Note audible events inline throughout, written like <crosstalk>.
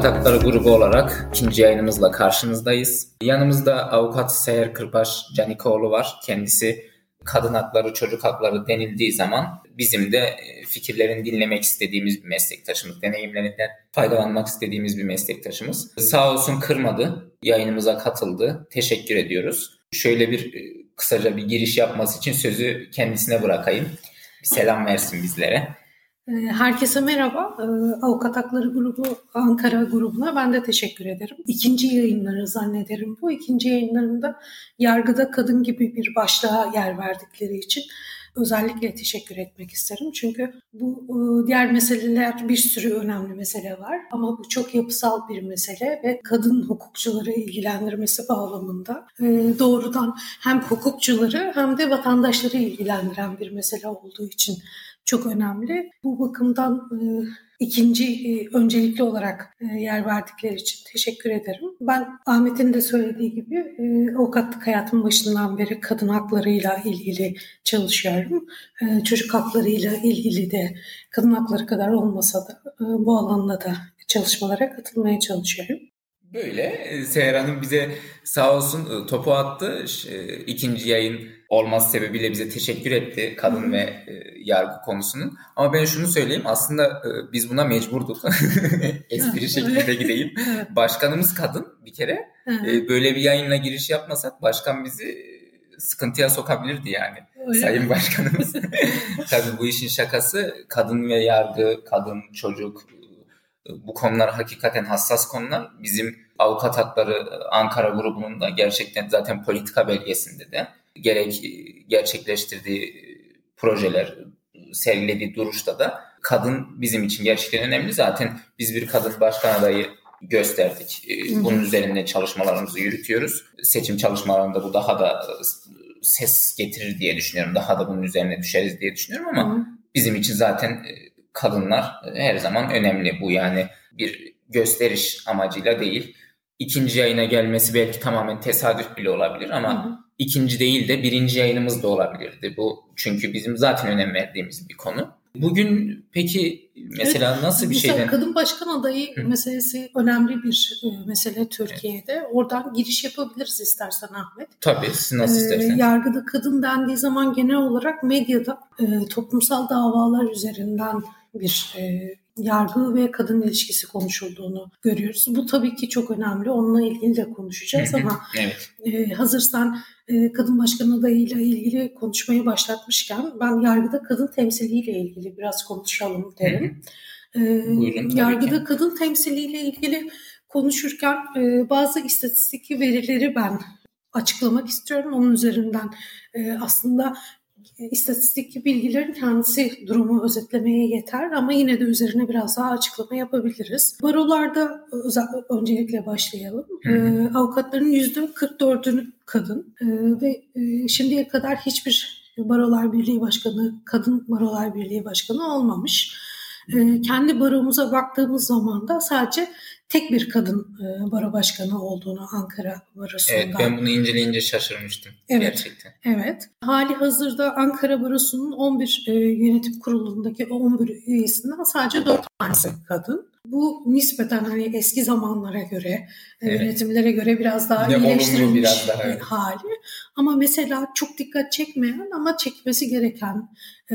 Avukat Hakları grubu olarak ikinci yayınımızla karşınızdayız. Yanımızda avukat Seher Kırbaş Canikoğlu var. Kendisi kadın hakları, çocuk hakları denildiği zaman bizim de e, fikirlerini dinlemek istediğimiz bir meslektaşımız, deneyimlerinden faydalanmak istediğimiz bir meslektaşımız. Sağ olsun kırmadı, yayınımıza katıldı. Teşekkür ediyoruz. Şöyle bir e, kısaca bir giriş yapması için sözü kendisine bırakayım. Bir selam versin bizlere. Ee, herkese merhaba. Ee, Avukat Hakları Grubu Ankara grubuna ben de teşekkür ederim. İkinci yayınları zannederim bu. ikinci yayınlarında yargıda kadın gibi bir başlığa yer verdikleri için özellikle teşekkür etmek isterim. Çünkü bu e, diğer meseleler bir sürü önemli mesele var ama bu çok yapısal bir mesele ve kadın hukukçuları ilgilendirmesi bağlamında e, doğrudan hem hukukçuları hem de vatandaşları ilgilendiren bir mesele olduğu için çok önemli. Bu bakımdan e, ikinci e, öncelikli olarak e, yer verdikleri için teşekkür ederim. Ben Ahmet'in de söylediği gibi avukatlık hayatımın başından beri kadın haklarıyla ilgili çalışıyorum. E, çocuk haklarıyla ilgili de kadın hakları kadar olmasa da bu alanda da çalışmalara katılmaya çalışıyorum. Böyle Seher Hanım bize sağ olsun topu attı. İkinci yayın olması sebebiyle bize teşekkür etti kadın ve e, yargı konusunun. Ama ben şunu söyleyeyim aslında e, biz buna mecburduk. <laughs> Espri şeklinde gideyim. <laughs> Başkanımız kadın bir kere. E, böyle bir yayınla giriş yapmasak başkan bizi sıkıntıya sokabilirdi yani. Öyle Sayın mi? Başkanımız. <laughs> Tabii bu işin şakası kadın ve yargı, kadın, çocuk bu konular hakikaten hassas konular. Bizim avukat hakları Ankara grubunun da gerçekten zaten politika belgesinde de gerek gerçekleştirdiği projeler, sergilediği duruşta da kadın bizim için gerçekten önemli. Zaten biz bir kadın başkan adayı gösterdik. Bunun üzerinde çalışmalarımızı yürütüyoruz. Seçim çalışmalarında bu daha da ses getirir diye düşünüyorum. Daha da bunun üzerine düşeriz diye düşünüyorum ama Hı. bizim için zaten kadınlar her zaman önemli. Bu yani bir gösteriş amacıyla değil. İkinci yayına gelmesi belki tamamen tesadüf bile olabilir ama Hı ikinci değil de birinci yayınımız da olabilirdi. Bu çünkü bizim zaten önem verdiğimiz bir konu. Bugün peki mesela evet, nasıl bir mesela şeyden... Kadın başkan adayı Hı. meselesi önemli bir e, mesele Türkiye'de. Evet. Oradan giriş yapabiliriz istersen Ahmet. Tabii siz nasıl ee, isterseniz. Yargıda kadın dendiği zaman genel olarak medyada e, toplumsal davalar üzerinden bir e, yargı ve kadın ilişkisi konuşulduğunu görüyoruz. Bu tabii ki çok önemli. Onunla ilgili de konuşacağız ama evet. e, hazırsan e, kadın başkan adayıyla ilgili konuşmayı başlatmışken ben yargıda kadın temsiliyle ilgili biraz konuşalım derim. E, Buyurun, yargıda ki. kadın temsiliyle ilgili konuşurken e, bazı istatistik verileri ben açıklamak istiyorum. Onun üzerinden e, aslında istatistik bilgilerin kendisi durumu özetlemeye yeter ama yine de üzerine biraz daha açıklama yapabiliriz. Barolarda öncelikle başlayalım. Hı hı. E, avukatların %44'ünü kadın e, ve e, şimdiye kadar hiçbir Barolar Birliği Başkanı, kadın Barolar Birliği Başkanı olmamış. E, kendi baromuza baktığımız zaman da sadece tek bir kadın e, baro başkanı olduğunu Ankara Barosu'nda. Evet ben bunu inceleyince şaşırmıştım evet, gerçekten. Evet. Hali hazırda Ankara Barosu'nun 11 e, yönetim kurulundaki 11 üyesinden sadece 4 tanesi kadın. Bu nispeten hani eski zamanlara göre, e, evet. yönetimlere göre biraz daha Yine iyileştirilmiş biraz daha, evet. hali. Ama mesela çok dikkat çekmeyen ama çekmesi gereken e,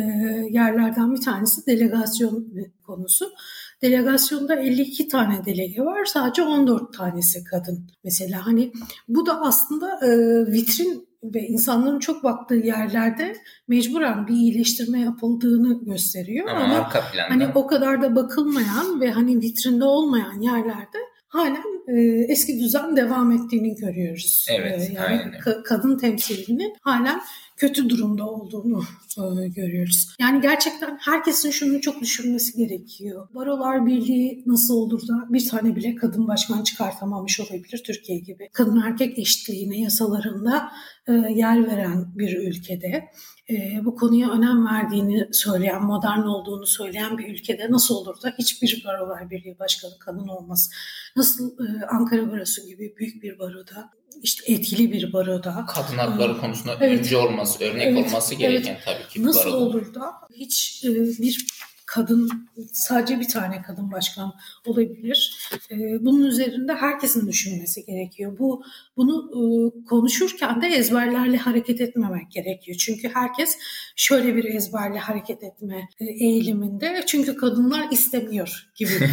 yerlerden bir tanesi delegasyon konusu. Delegasyonda 52 tane delege var. Sadece 14 tanesi kadın. Mesela hani bu da aslında e, vitrin ve insanların çok baktığı yerlerde mecburen bir iyileştirme yapıldığını gösteriyor. Ama, Ama hani o kadar da bakılmayan ve hani vitrinde olmayan yerlerde halen e, eski düzen devam ettiğini görüyoruz. Evet, e, yani aynen. Ka- kadın temsilinin halen kötü durumda olduğunu e, görüyoruz. Yani gerçekten herkesin şunu çok düşünmesi gerekiyor. Barolar Birliği nasıl olur da bir tane bile kadın başkan çıkartamamış olabilir Türkiye gibi. Kadın erkek eşitliğine yasalarında e, yer veren bir ülkede e, bu konuya önem verdiğini söyleyen, modern olduğunu söyleyen bir ülkede nasıl olur da hiçbir barolar birliği başkanı kadın olmaz? Nasıl e, Ankara Barosu gibi büyük bir baroda, işte etkili bir baroda. Kadın hakları e, konusunda evet, öncü olması, örnek evet, olması gereken evet, tabii ki Nasıl baroda. olur da hiç e, bir kadın sadece bir tane kadın başkan olabilir. E, bunun üzerinde herkesin düşünmesi gerekiyor. Bu bunu e, konuşurken de ezberlerle hareket etmemek gerekiyor. Çünkü herkes şöyle bir ezberle hareket etme e, eğiliminde. Çünkü kadınlar istemiyor gibi. <laughs>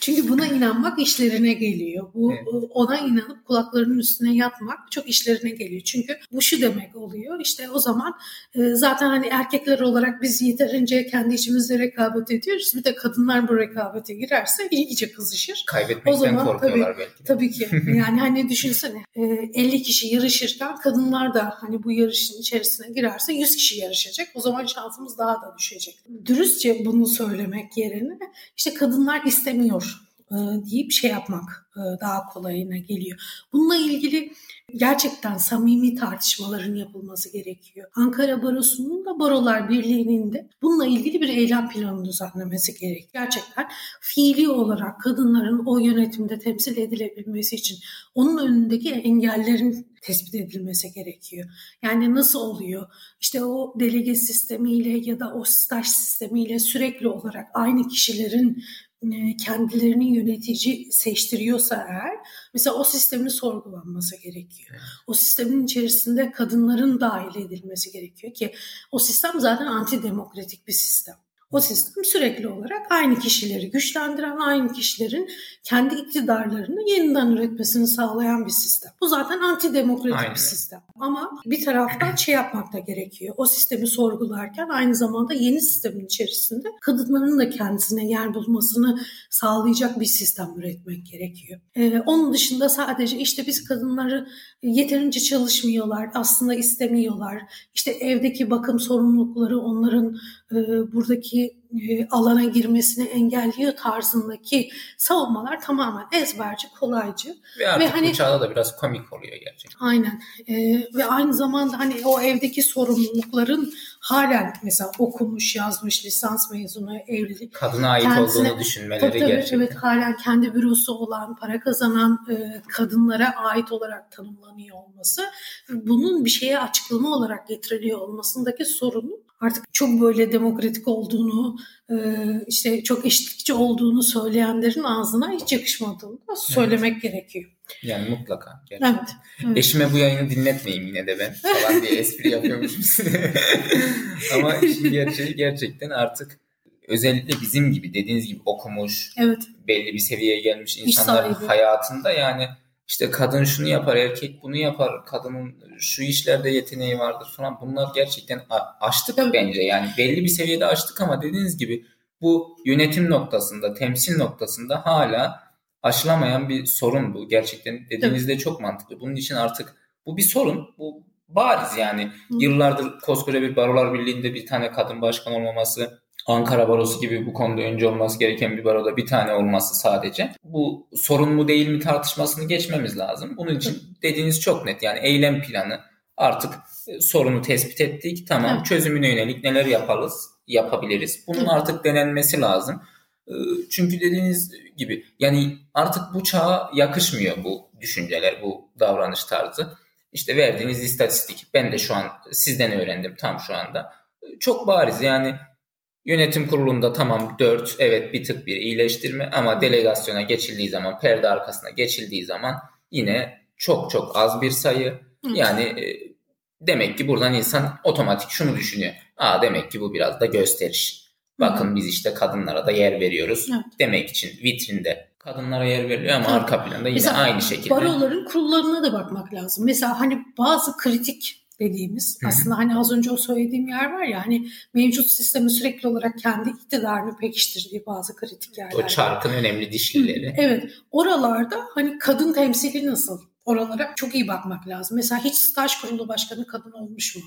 Çünkü buna inanmak işlerine geliyor. Bu evet. ona inanıp kulaklarının üstüne yatmak çok işlerine geliyor. Çünkü bu şu demek oluyor. İşte o zaman e, zaten hani erkekler olarak biz yeterince kendi içimizde rekabet ediyoruz. Bir de kadınlar bu rekabete girerse iyice kızışır. Kaybetmekten o zaman, korkuyorlar tabii, belki. De. Tabii ki. <laughs> Yani hani düşünsene 50 e, kişi yarışırken kadınlar da hani bu yarışın içerisine girerse 100 kişi yarışacak. O zaman şansımız daha da düşecek. Dürüstçe bunu söylemek yerine işte kadınlar istemiyor e, deyip şey yapmak e, daha kolayına geliyor. Bununla ilgili gerçekten samimi tartışmaların yapılması gerekiyor. Ankara Barosu'nun da Barolar Birliği'nin de bununla ilgili bir eylem planı düzenlemesi gerekiyor. Gerçekten fiili olarak kadınların o yönetimde temsil edilebilmesi için onun önündeki engellerin tespit edilmesi gerekiyor. Yani nasıl oluyor? İşte o delege sistemiyle ya da o staj sistemiyle sürekli olarak aynı kişilerin kendilerini yönetici seçtiriyorsa eğer mesela o sistemin sorgulanması gerekiyor. O sistemin içerisinde kadınların dahil edilmesi gerekiyor ki o sistem zaten antidemokratik bir sistem. O sistem sürekli olarak aynı kişileri güçlendiren, aynı kişilerin kendi iktidarlarını yeniden üretmesini sağlayan bir sistem. Bu zaten antidemokratik Aynen. bir sistem. Ama bir taraftan <clears throat> şey yapmak da gerekiyor. O sistemi sorgularken aynı zamanda yeni sistemin içerisinde kadınların da kendisine yer bulmasını sağlayacak bir sistem üretmek gerekiyor. Ee, onun dışında sadece işte biz kadınları yeterince çalışmıyorlar, aslında istemiyorlar. İşte evdeki bakım sorumlulukları onların buradaki e, alana girmesini engelliyor tarzındaki savunmalar tamamen ezberci, kolaycı. Ve artık ve hani, bu çağda da biraz komik oluyor gerçekten. Aynen. E, ve aynı zamanda hani o evdeki sorumlulukların halen mesela okumuş, yazmış, lisans mezunu, evli. Kadına ait kendisine, olduğunu düşünmeleri tabii, tabii, gerçekten. Evet halen kendi bürosu olan, para kazanan e, kadınlara ait olarak tanımlanıyor olması. Bunun bir şeye açıklama olarak getiriliyor olmasındaki sorunu artık çok böyle demokratik olduğunu, e, işte çok eşitlikçi olduğunu söyleyenlerin ağzına hiç yakışmadığını da söylemek evet. gerekiyor. Yani mutlaka. Gerçekten. Evet, evet. Eşime bu yayını dinletmeyeyim yine de ben falan diye espri yapıyormuşum. <laughs> Ama işin gerçeği gerçekten artık özellikle bizim gibi dediğiniz gibi okumuş, evet. belli bir seviyeye gelmiş insanların hayatında yani işte kadın şunu yapar, erkek bunu yapar, kadının şu işlerde yeteneği vardır falan. Bunlar gerçekten açtık Tabii. bence. Yani belli bir seviyede açtık ama dediğiniz gibi bu yönetim noktasında, temsil noktasında hala aşılamayan bir sorun bu. Gerçekten dediğinizde Tabii. çok mantıklı. Bunun için artık bu bir sorun. Bu bariz yani. Hı. Yıllardır koskoca bir barolar birliğinde bir tane kadın başkan olmaması, Ankara Barosu gibi bu konuda önce olması gereken bir baroda bir tane olması sadece. Bu sorun mu değil mi tartışmasını geçmemiz lazım. Bunun için dediğiniz çok net yani eylem planı artık e, sorunu tespit ettik. Tamam evet. çözümüne yönelik neler yaparız, yapabiliriz. Bunun artık denenmesi lazım. E, çünkü dediğiniz gibi yani artık bu çağa yakışmıyor bu düşünceler, bu davranış tarzı. İşte verdiğiniz istatistik. Ben de şu an sizden öğrendim tam şu anda. E, çok bariz yani Yönetim kurulunda tamam 4 evet bir tık bir iyileştirme ama delegasyona geçildiği zaman perde arkasına geçildiği zaman yine çok çok az bir sayı. Yani e, demek ki buradan insan otomatik şunu düşünüyor. Aa demek ki bu biraz da gösteriş. Bakın biz işte kadınlara da yer veriyoruz. Evet. Demek için vitrinde kadınlara yer veriliyor ama arka planda yine Mesela aynı şekilde. Baroların kurullarına da bakmak lazım. Mesela hani bazı kritik dediğimiz aslında hani az önce o söylediğim yer var ya hani mevcut sistemi sürekli olarak kendi iktidarını pekiştirdiği bazı kritik yerler. O çarkın var. önemli dişlileri. Evet. Oralarda hani kadın temsili nasıl? Oralara çok iyi bakmak lazım. Mesela hiç staj kurulu başkanı kadın olmuş mu?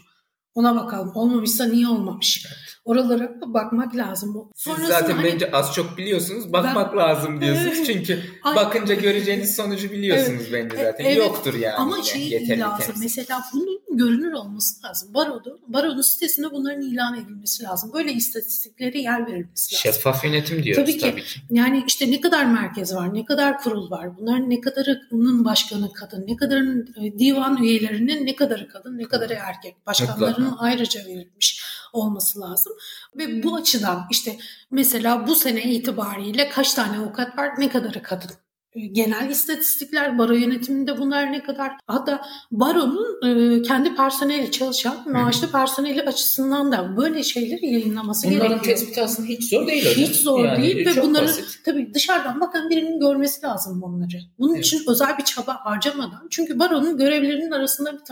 Ona bakalım. Olmamışsa niye olmamış? Evet. Oralara bakmak lazım. Sonrasında Siz zaten hani, bence az çok biliyorsunuz. Bakmak ben, lazım diyorsunuz. Çünkü Ay, bakınca göreceğiniz sonucu biliyorsunuz evet, bence zaten. Evet, Yoktur yani. Ama şey lazım. Temsil. Mesela bunun görünür olması lazım. Baroda, baronun sitesinde bunların ilan edilmesi lazım. Böyle istatistiklere yer verilmesi lazım. Şeffaf yönetim diyoruz tabii ki. Tabii ki. Yani işte ne kadar merkez var, ne kadar kurul var, bunların ne kadarının başkanı kadın, ne kadarın e, divan üyelerinin ne kadarı kadın, ne kadarı erkek. Başkanların Mutlaka. ayrıca verilmiş olması lazım. Ve bu açıdan işte mesela bu sene itibariyle kaç tane avukat var, ne kadarı kadın genel istatistikler, baro yönetiminde bunlar ne kadar hatta baronun e, kendi personeli çalışan maaşlı personeli açısından da böyle şeyleri yayınlaması Bunların gerekiyor. Bunların tespiti aslında hiç zor değil hocam. Hiç zor yani, değil ve bunları basit. tabii dışarıdan bakan birinin görmesi lazım bunları. Bunun evet. için özel bir çaba harcamadan çünkü baronun görevlerinin arasında bir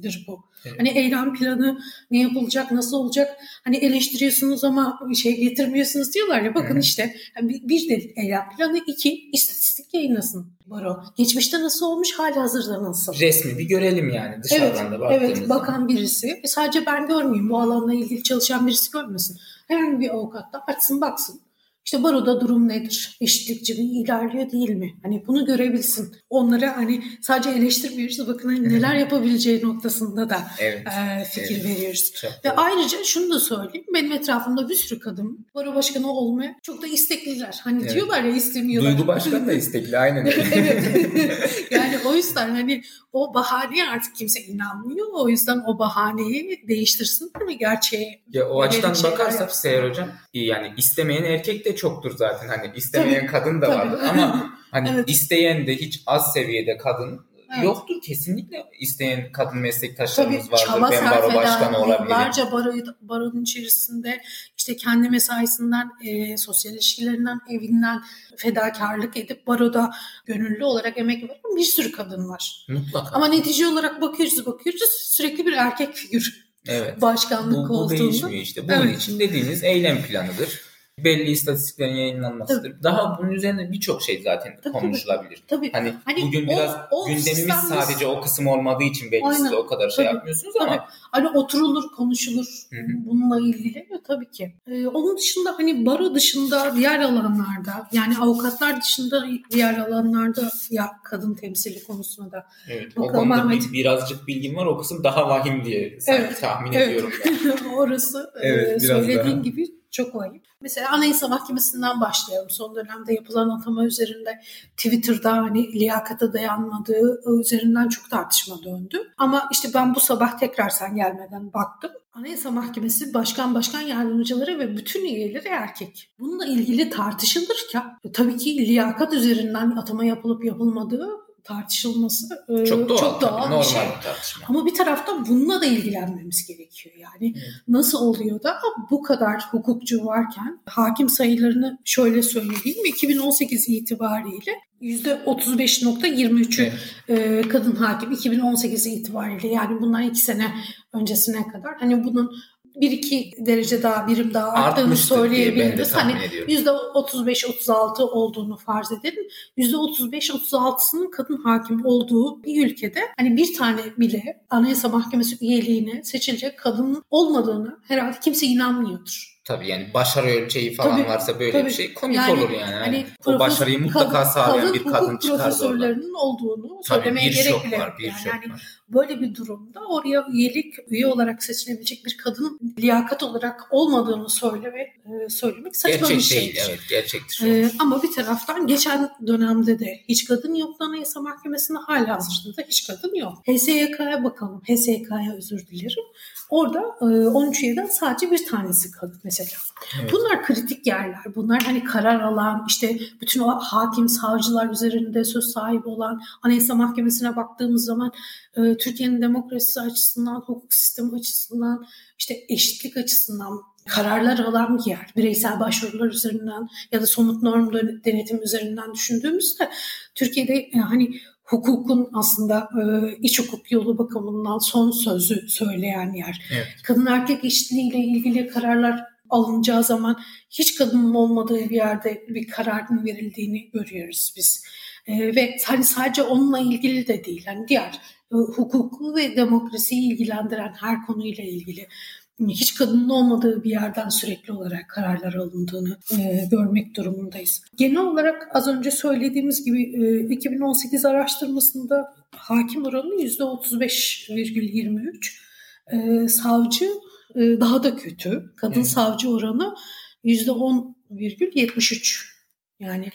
tanesidir bu. Evet. Hani eylem planı ne yapılacak, nasıl olacak? Hani eleştiriyorsunuz ama şey getirmiyorsunuz diyorlar ya. Bakın Hı. işte bir, bir de eylem planı, iki istatistik yayınlasın baro. Geçmişte nasıl olmuş, hali hazırda nasıl? Resmi bir görelim yani dışarıdan evet, da baktığımızda. Evet, bakan birisi. Sadece ben görmeyeyim, bu alanla ilgili çalışan birisi görmesin. Herhangi bir avukat da açsın baksın. İşte baroda durum nedir? Eşitlikçi mi ilerliyor değil mi? Hani bunu görebilsin. Onlara hani sadece eleştirmiyoruz bakın hani neler yapabileceği noktasında da evet, e, fikir evet. veriyoruz. Çok Ve doğru. ayrıca şunu da söyleyeyim. Benim etrafımda bir sürü kadın baro başkanı olmaya çok da istekliler. Hani evet. diyorlar ya istemiyorlar. Duygu başkan da istekli aynen. <laughs> evet. yani o yüzden hani o bahaneye artık kimse inanmıyor. O yüzden o bahaneyi değiştirsinler mi gerçeğe? Ya o açıdan bakarsak Seher Hocam yani istemeyen erkek de çoktur zaten. Hani istemeyen tabii, kadın da tabii. vardır ama <laughs> hani evet. isteyen de hiç az seviyede kadın Evet. Yoktur kesinlikle isteyen kadın meslektaşlarımız Tabii, vardır. Ben baro başkanı olabilirim. Yıllarca baro, baronun içerisinde işte kendi mesaisinden, e, sosyal ilişkilerinden, evinden fedakarlık edip baroda gönüllü olarak emek veren bir sürü kadın var. Mutlaka. Ama netice olarak bakıyoruz bakıyoruz sürekli bir erkek figür. Evet. Başkanlık bu, bu koltuğunda. Değişmiyor işte. Bunun evet. için dediğiniz eylem planıdır belli istatistiklerin yayınlanmasıdır. Tabii. Daha bunun üzerine birçok şey zaten tabii, konuşulabilir. Tabii. Hani, hani bugün o, biraz o gündemimiz sadece o kısım olmadığı için belki Aynen. siz o kadar şey tabii. yapmıyorsunuz tabii. ama hani oturulur, konuşulur Hı-hı. bununla ilgili ve tabii ki. Ee, onun dışında hani baro dışında diğer alanlarda yani avukatlar dışında diğer alanlarda ya kadın temsili konusunda da Evet. O konuda Ahmet... bir, birazcık bilgim var. O kısım daha vahim diye evet. tahmin evet. ediyorum. Ben. <laughs> Orası evet, e, söylediğin daha. gibi çok ayıp. Mesela Anayasa Mahkemesi'nden başlayalım. Son dönemde yapılan atama üzerinde Twitter'da hani liyakata dayanmadığı üzerinden çok tartışma döndü. Ama işte ben bu sabah tekrar sen gelmeden baktım. Anayasa Mahkemesi başkan başkan yardımcıları ve bütün üyeleri erkek. Bununla ilgili tartışılırken tabii ki liyakat üzerinden atama yapılıp yapılmadığı tartışılması e, çok doğal, çok doğal tabii, bir şey. tartışma. Ama bir taraftan bununla da ilgilenmemiz gerekiyor. Yani evet. nasıl oluyor da bu kadar hukukçu varken hakim sayılarını şöyle söyleyeyim 2018 itibariyle %35.23'ü evet. e, kadın hakim 2018 itibariyle yani bundan iki sene öncesine kadar hani bunun bir iki derece daha birim daha arttığını söyleyebiliriz. Hani yüzde 35-36 olduğunu farz edelim. Yüzde 35-36'sının kadın hakim olduğu bir ülkede hani bir tane bile Anayasa Mahkemesi üyeliğine seçilecek kadın olmadığını herhalde kimse inanmıyordur. Tabii yani başarı ölçeği falan tabii, varsa böyle tabii. bir şey komik yani, olur yani. Hani o başarıyı mutlaka kadın, sağlayan bir kadın çıkardı profesörlerinin olduğunu tabii, söylemeye gerek bile var. Bir yani, yani var. böyle bir durumda oraya üyelik üye olarak seçilebilecek bir kadın liyakat olarak olmadığını söyleme, e, söylemek saçma Gerçek bir şey. Değil, evet gerçektir. Ee, ama bir taraftan geçen dönemde de hiç kadın yoktu Anayasa Mahkemesi'nde hala hazırda hiç kadın yok. HSYK'ya bakalım. HSYK'ya özür dilerim. Orada 13 e, üyeden sadece bir tanesi kadın mesela. Evet. Bunlar kritik yerler. Bunlar hani karar alan, işte bütün o hakim, savcılar üzerinde söz sahibi olan Anayasa Mahkemesi'ne baktığımız zaman Türkiye'nin demokrasisi açısından, hukuk sistemi açısından, işte eşitlik açısından kararlar alan bir yer. Bireysel başvurular üzerinden ya da somut norm denetim üzerinden düşündüğümüzde Türkiye'de hani hukukun aslında e, iç hukuk yolu bakımından son sözü söyleyen yer. Evet. Kadın erkek eşitliğiyle ilgili kararlar alınacağı zaman hiç kadının olmadığı bir yerde bir kararın verildiğini görüyoruz biz. E, ve hani sadece onunla ilgili de değil. Hani diğer e, hukuku ve demokrasiyi ilgilendiren her konuyla ilgili hiç kadının olmadığı bir yerden sürekli olarak kararlar alındığını e, görmek durumundayız. Genel olarak az önce söylediğimiz gibi e, 2018 araştırmasında hakim oranı %35,23. E, savcı e, daha da kötü. Kadın evet. savcı oranı %10,73. Yani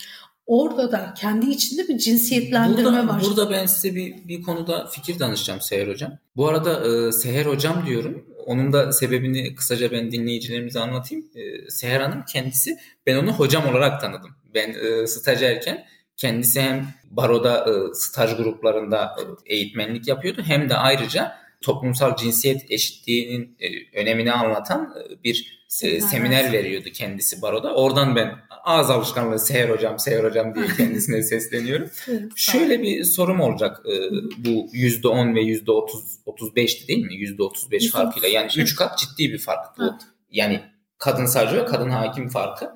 orada da kendi içinde bir cinsiyetlendirme burada, var. Burada ben size bir, bir konuda fikir danışacağım Seher Hocam. Bu arada e, Seher Hocam diyorum. Onun da sebebini kısaca ben dinleyicilerimize anlatayım. E, Seher Hanım kendisi, ben onu hocam olarak tanıdım. Ben e, stajyerken kendisi hem baroda e, staj gruplarında e, eğitmenlik yapıyordu hem de ayrıca toplumsal cinsiyet eşitliğinin e, önemini anlatan e, bir e, seminer veriyordu kendisi baroda. Oradan ben ağız alışkanlığı Seher hocam, Seher hocam diye <laughs> kendisine sesleniyorum. Şöyle bir sorum olacak. E, bu %10 ve %30 35'ti değil mi? %35 farkıyla. Yani 3 kat ciddi bir fark bu. Yani kadın savcı ve kadın hakim farkı.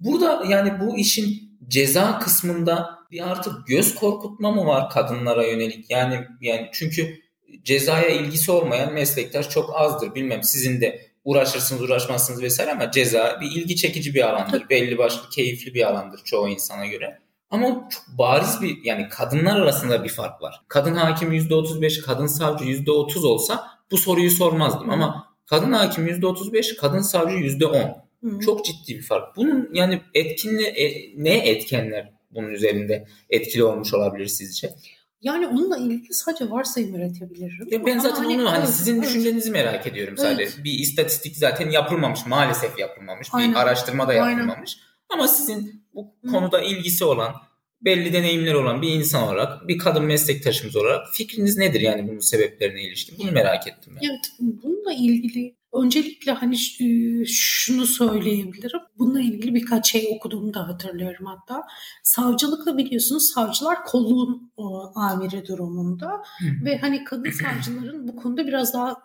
Burada yani bu işin ceza kısmında bir artık göz korkutma mı var kadınlara yönelik? Yani yani çünkü cezaya ilgisi olmayan meslektaş çok azdır. Bilmem sizin de uğraşırsınız uğraşmazsınız vesaire ama ceza bir ilgi çekici bir alandır. Belli başlı keyifli bir alandır çoğu insana göre. Ama çok bariz bir yani kadınlar arasında bir fark var. Kadın hakim %35, kadın savcı %30 olsa bu soruyu sormazdım. Ama kadın hakim %35, kadın savcı %10. Hı. Çok ciddi bir fark. Bunun yani etkinli e, ne etkenler bunun üzerinde etkili olmuş olabilir sizce? Yani onunla ilgili sadece varsayım üretebilirim. Ya ben zaten hani, onu hani evet, sizin evet. düşüncenizi merak ediyorum sadece. Evet. Bir istatistik zaten yapılmamış, maalesef yapılmamış. Aynen. Bir araştırma da yapılmamış. Aynen. Ama sizin bu konuda ilgisi olan, belli deneyimleri olan bir insan olarak, bir kadın meslektaşımız olarak fikriniz nedir yani bunun sebeplerine ilişkin? Bunu merak ettim. Yani. Evet, bununla ilgili Öncelikle hani e, şunu söyleyebilirim. Bununla ilgili birkaç şey okuduğumu da hatırlıyorum hatta. Savcılıkla biliyorsunuz savcılar kolluğun o, amiri durumunda Hı. ve hani kadın savcıların bu konuda biraz daha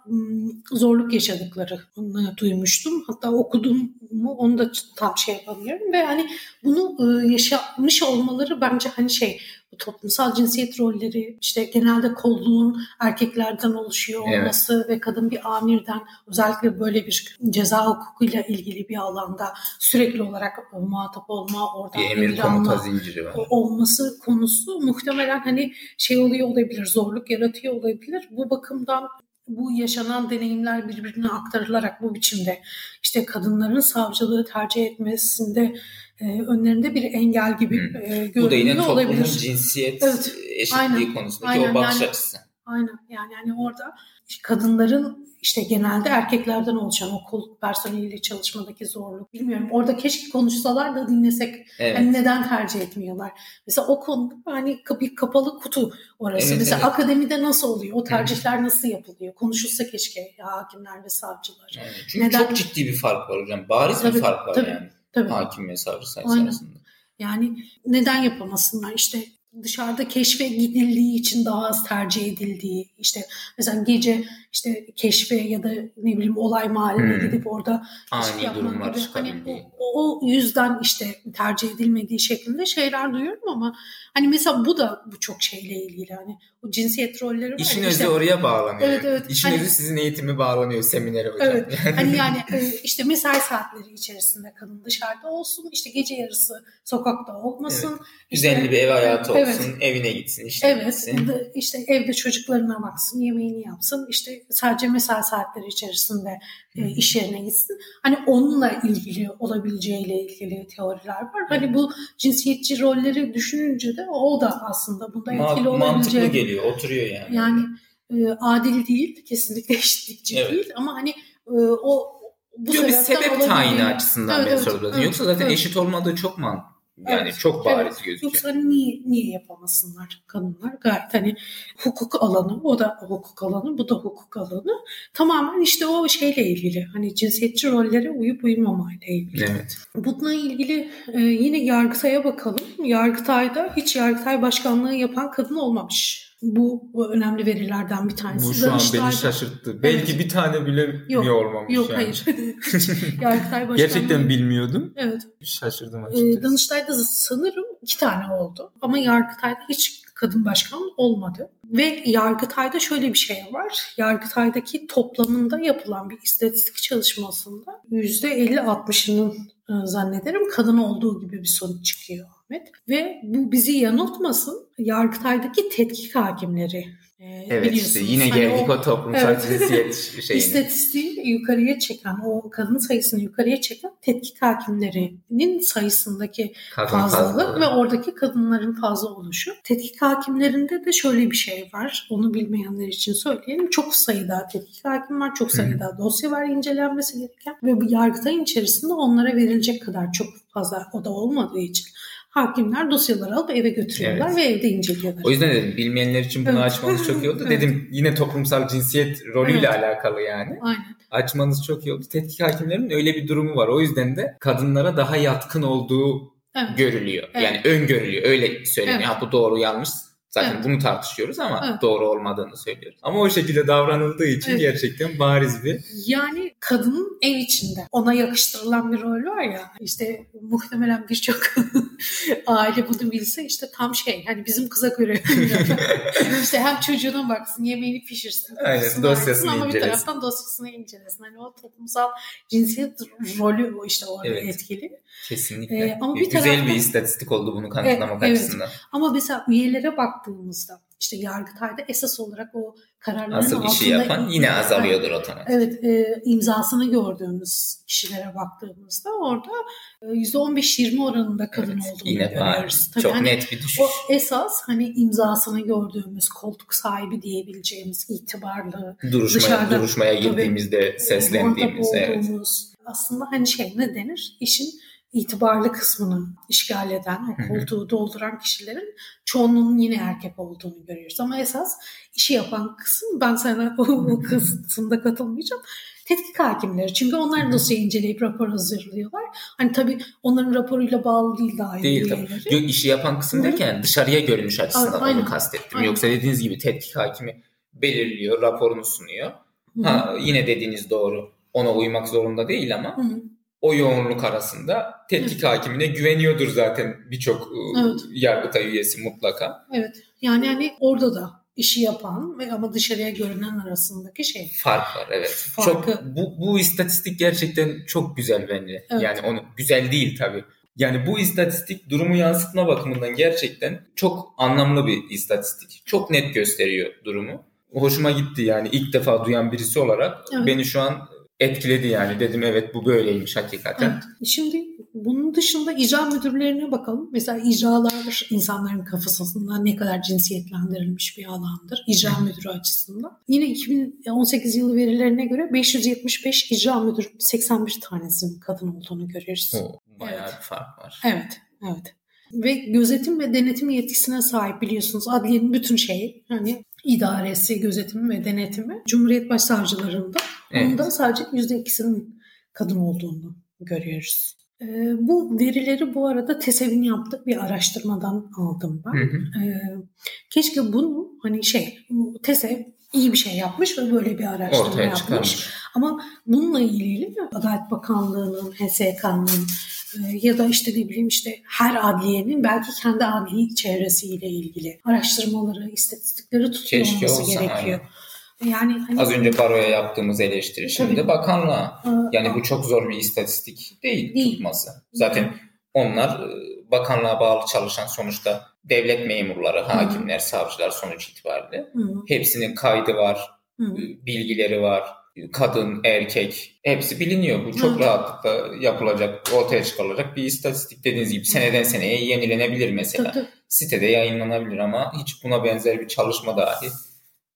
zorluk yaşadıklarını duymuştum. Hatta okudum mu onu da tam şey yapamıyorum ve hani bunu e, yaşamış olmaları bence hani şey toplumsal cinsiyet rolleri işte genelde kolluğun erkeklerden oluşuyor olması evet. ve kadın bir amirden özellikle böyle bir ceza hukukuyla ilgili bir alanda sürekli olarak muhatap olma oradan bir emir komuta zinciri var. olması konusu muhtemelen hani şey oluyor olabilir zorluk yaratıyor olabilir. Bu bakımdan bu yaşanan deneyimler birbirine aktarılarak bu biçimde işte kadınların savcılığı tercih etmesinde e, önlerinde bir engel gibi e, görünüyor Bu da yine toplumun olabilir. cinsiyet evet. eşitliği aynen. konusundaki aynen. o bakış yani, açısı. Aynen yani yani orada kadınların işte genelde erkeklerden oluşan o kolluk personeliyle çalışmadaki zorluk bilmiyorum. Orada keşke konuşsalar da dinlesek. Evet. Yani neden tercih etmiyorlar? Mesela o konuda hani bir kapalı kutu orası. Evet, Mesela evet. akademide nasıl oluyor? O tercihler nasıl yapılıyor? Konuşulsa keşke ya hakimler ve savcılar. Evet. Çünkü neden? çok ciddi bir fark var hocam. Bariz tabii, bir fark var tabii, yani. Tabii. Hakim ve savcı sayısı Aynen. arasında. Yani neden yapamasınlar? İşte dışarıda keşfe gidildiği için daha az tercih edildiği işte mesela gece işte keşfe ya da ne bileyim olay mahalline hmm. gidip orada ani durumlar gibi. Hani o, o yüzden işte tercih edilmediği şeklinde şeyler duyuyorum ama hani mesela bu da bu çok şeyle ilgili hani o cinsiyet rolleri var. İşin özü işte, oraya bağlanıyor. Evet evet. İşin hani, özü sizin eğitimi bağlanıyor seminere hocam. Evet. hani yani <laughs> e, işte mesai saatleri içerisinde kadın dışarıda olsun işte gece yarısı sokakta olmasın. Evet. Düzenli işte, bir ev hayatı olsun evet. evine gitsin işte evet. gitsin. işte evde çocuklarına baksın yemeğini yapsın işte sadece mesai saatleri içerisinde iş yerine gitsin. Hani onunla ilgili olabileceğiyle ilgili teoriler var. Hani bu cinsiyetçi rolleri düşününce de o da aslında bunda Ma- etkili olabileceği. Mantıklı geliyor, oturuyor yani. Yani e, adil değil, kesinlikle eşitlikçi evet. değil ama hani e, o bu Yok, bir sebep tayini açısından evet, ben evet, sorguladım. Evet, Yoksa zaten evet. eşit olmadığı çok mantıklı yani evet, çok bariz evet. gözüküyor. Yoksa niye, niye yapamasınlar kadınlar? Gayet hani hukuk alanı, o da hukuk alanı, bu da hukuk alanı. Tamamen işte o şeyle ilgili. Hani cinsiyetçi rollere uyup uyumamayla ilgili. Evet. Bununla ilgili e, yine Yargıtay'a bakalım. Yargıtay'da hiç Yargıtay başkanlığı yapan kadın olmamış. Bu, bu önemli verilerden bir tanesi. Bu şu an beni şaşırttı. Evet. Belki bir tane bile yok, olmamış yok, yani. hayır. <laughs> Yargıtay. Gerçekten bilmiyordum. Evet. Şaşırdım açıkçası. Danıştay'da sanırım iki tane oldu. Ama Yargıtay'da hiç kadın başkan olmadı. Ve Yargıtay'da şöyle bir şey var. Yargıtay'daki toplamında yapılan bir istatistik çalışmasında %50-60'ının e, zannederim kadın olduğu gibi bir sonuç çıkıyor Ahmet. Ve bu bizi yanıltmasın. Yargıtay'daki tetkik hakimleri ee, evet işte yine hani geldik o, o toplumsal evet. cinsiyet <laughs> şeyine. İstatistiği yukarıya çeken, o kadın sayısını yukarıya çeken tetkik hakimlerinin sayısındaki kadın fazlalık fazla. ve oradaki kadınların fazla oluşu. Tetkik hakimlerinde de şöyle bir şey var. Onu bilmeyenler için söyleyelim. Çok sayıda tetkik hakim var. Çok sayıda Hı. dosya var incelenmesi gereken. Ve bu yargıtayın içerisinde onlara verilecek kadar çok fazla o da olmadığı için hakimler dosyaları alıp eve götürüyorlar evet. ve evde inceliyorlar. O yüzden dedim bilmeyenler için bunu evet. açmanız çok iyi oldu. <laughs> evet. Dedim yine toplumsal cinsiyet rolüyle evet. alakalı yani. Aynen. Açmanız çok iyi oldu. Tetkik hakimlerin öyle bir durumu var. O yüzden de kadınlara daha yatkın olduğu evet. görülüyor. Evet. Yani öngörülüyor. Öyle söyleniyor. Evet. Ha, bu doğru yanlış Zaten evet. bunu tartışıyoruz ama evet. doğru olmadığını söylüyoruz. Ama o şekilde davranıldığı için evet. gerçekten bariz bir. Yani kadının ev içinde ona yakıştırılan bir rol var ya işte muhtemelen birçok <laughs> aile bunu bilse işte tam şey hani bizim kıza göre <laughs> işte hem çocuğuna baksın yemeğini pişirsin Aynen, dosyasını ama bir taraftan dosyasını incelesin. Hani o toplumsal cinsiyet rolü o işte orada evet. etkili. Kesinlikle. Ee, ama bir Güzel taraftan, bir istatistik oldu bunu kanıtlamak evet, açısından. Evet. Ama mesela üyelere baktığımızda işte Yargıtay'da esas olarak o kararların Asıl altında... işi yapan yine azalıyordur otomatik. Evet e, imzasını gördüğümüz kişilere baktığımızda orada %15-20 e, oranında kadın evet, olduğunu yine görüyoruz. Tabii Çok hani net bir düşüş. O esas hani imzasını gördüğümüz koltuk sahibi diyebileceğimiz itibarlı duruşmaya, dışarıda, duruşmaya girdiğimizde tabii, seslendiğimiz evet. aslında hani şey ne denir işin itibarlı kısmını işgal eden, o koltuğu dolduran kişilerin çoğunluğunun yine erkek olduğunu görüyoruz. Ama esas işi yapan kısım, ben sana o kısımda katılmayacağım, tetkik hakimleri. Çünkü onlar dosyayı inceleyip rapor hazırlıyorlar. Hani tabii onların raporuyla bağlı değil daha Değil tabii. Yok işi yapan kısım derken dışarıya görünüş açısından Aynen. onu kastettim. Aynen. Yoksa dediğiniz gibi tetkik hakimi belirliyor, raporunu sunuyor. Ha, yine dediğiniz doğru. Ona uymak zorunda değil ama Hı-hı o yoğunluk arasında tetkik evet. hakimine güveniyordur zaten birçok ıı, evet. yargıtay üyesi mutlaka. Evet. Yani hani orada da işi yapan ve ama dışarıya görünen arasındaki şey. Fark var evet. Farkı. Çok bu bu istatistik gerçekten çok güzel bence. Evet. Yani onu güzel değil tabii. Yani bu istatistik durumu yansıtma bakımından gerçekten çok anlamlı bir istatistik. Çok net gösteriyor durumu. Hoşuma gitti yani ilk defa duyan birisi olarak evet. beni şu an etkiledi yani. Dedim evet bu böyleymiş hakikaten. Evet. Şimdi bunun dışında icra müdürlerine bakalım. Mesela icralar insanların kafasında ne kadar cinsiyetlendirilmiş bir alandır. İcra müdürü açısından. Yine 2018 yılı verilerine göre 575 icra müdür 81 tanesinin kadın olduğunu görüyoruz. O, bayağı evet. bir fark var. Evet, evet. Ve gözetim ve denetim yetkisine sahip biliyorsunuz adliyenin bütün şeyi hani idaresi, gözetimi ve denetimi Cumhuriyet Başsavcılarında. Evet. Onda sadece %2'sinin kadın olduğunu görüyoruz. Ee, bu verileri bu arada TESEV'in yaptığı bir araştırmadan aldım ben. Hı hı. Ee, keşke bunu hani şey TESEV iyi bir şey yapmış ve böyle bir araştırma Ortaya yapmış. Çıkarmış. Ama bununla ilgili Adalet Bakanlığı'nın, HSK'nın ee, ya da işte ne bileyim işte her adliyenin belki kendi adli çevresiyle ilgili araştırmaları, istatistikleri olsa, gerekiyor. Aynen. Yani hani, az önce baroya yaptığımız eleştiri şimdi tabii, bakanlığa. Yani bu çok zor bir istatistik değil, değil. tutması. Zaten Hı. onlar e, bakanlığa bağlı çalışan sonuçta devlet memurları, hakimler, Hı. savcılar sonuç itibariyle. Hı. Hepsinin kaydı var, Hı. bilgileri var kadın, erkek hepsi biliniyor. Bu çok evet. rahatlıkla yapılacak, ortaya çıkarılacak bir istatistik dediğiniz gibi seneden seneye yenilenebilir mesela. Tabii. Sitede yayınlanabilir ama hiç buna benzer bir çalışma dahi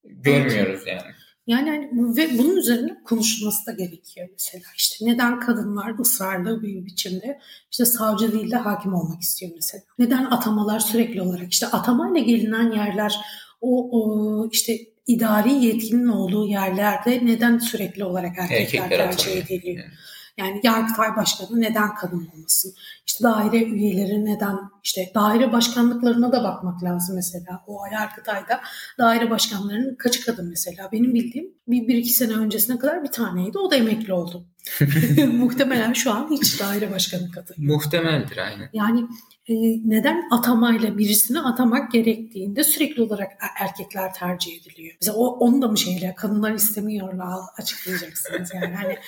görmüyoruz yani. Yani hani ve bunun üzerine konuşulması da gerekiyor mesela. İşte neden kadınlar ısrarlı bir biçimde işte savcı değil de hakim olmak istiyor mesela. Neden atamalar sürekli olarak işte atamayla gelinen yerler o, o işte idari yetkinin olduğu yerlerde neden sürekli olarak erkekler, erkekler tercih ediliyor? Yani. Yani Yargıtay Başkanı neden kadın olmasın? İşte daire üyeleri neden? İşte daire başkanlıklarına da bakmak lazım mesela. O Yargıtay'da daire başkanlarının kaçı kadın mesela? Benim bildiğim bir, bir iki sene öncesine kadar bir taneydi. O da emekli oldu. <laughs> Muhtemelen şu an hiç daire başkanı kadın. Muhtemeldir aynen. Yani e, neden atamayla birisini atamak gerektiğinde sürekli olarak er, erkekler tercih ediliyor. Mesela o, onu da mı şeyle kadınlar istemiyorlar açıklayacaksınız yani. Hani,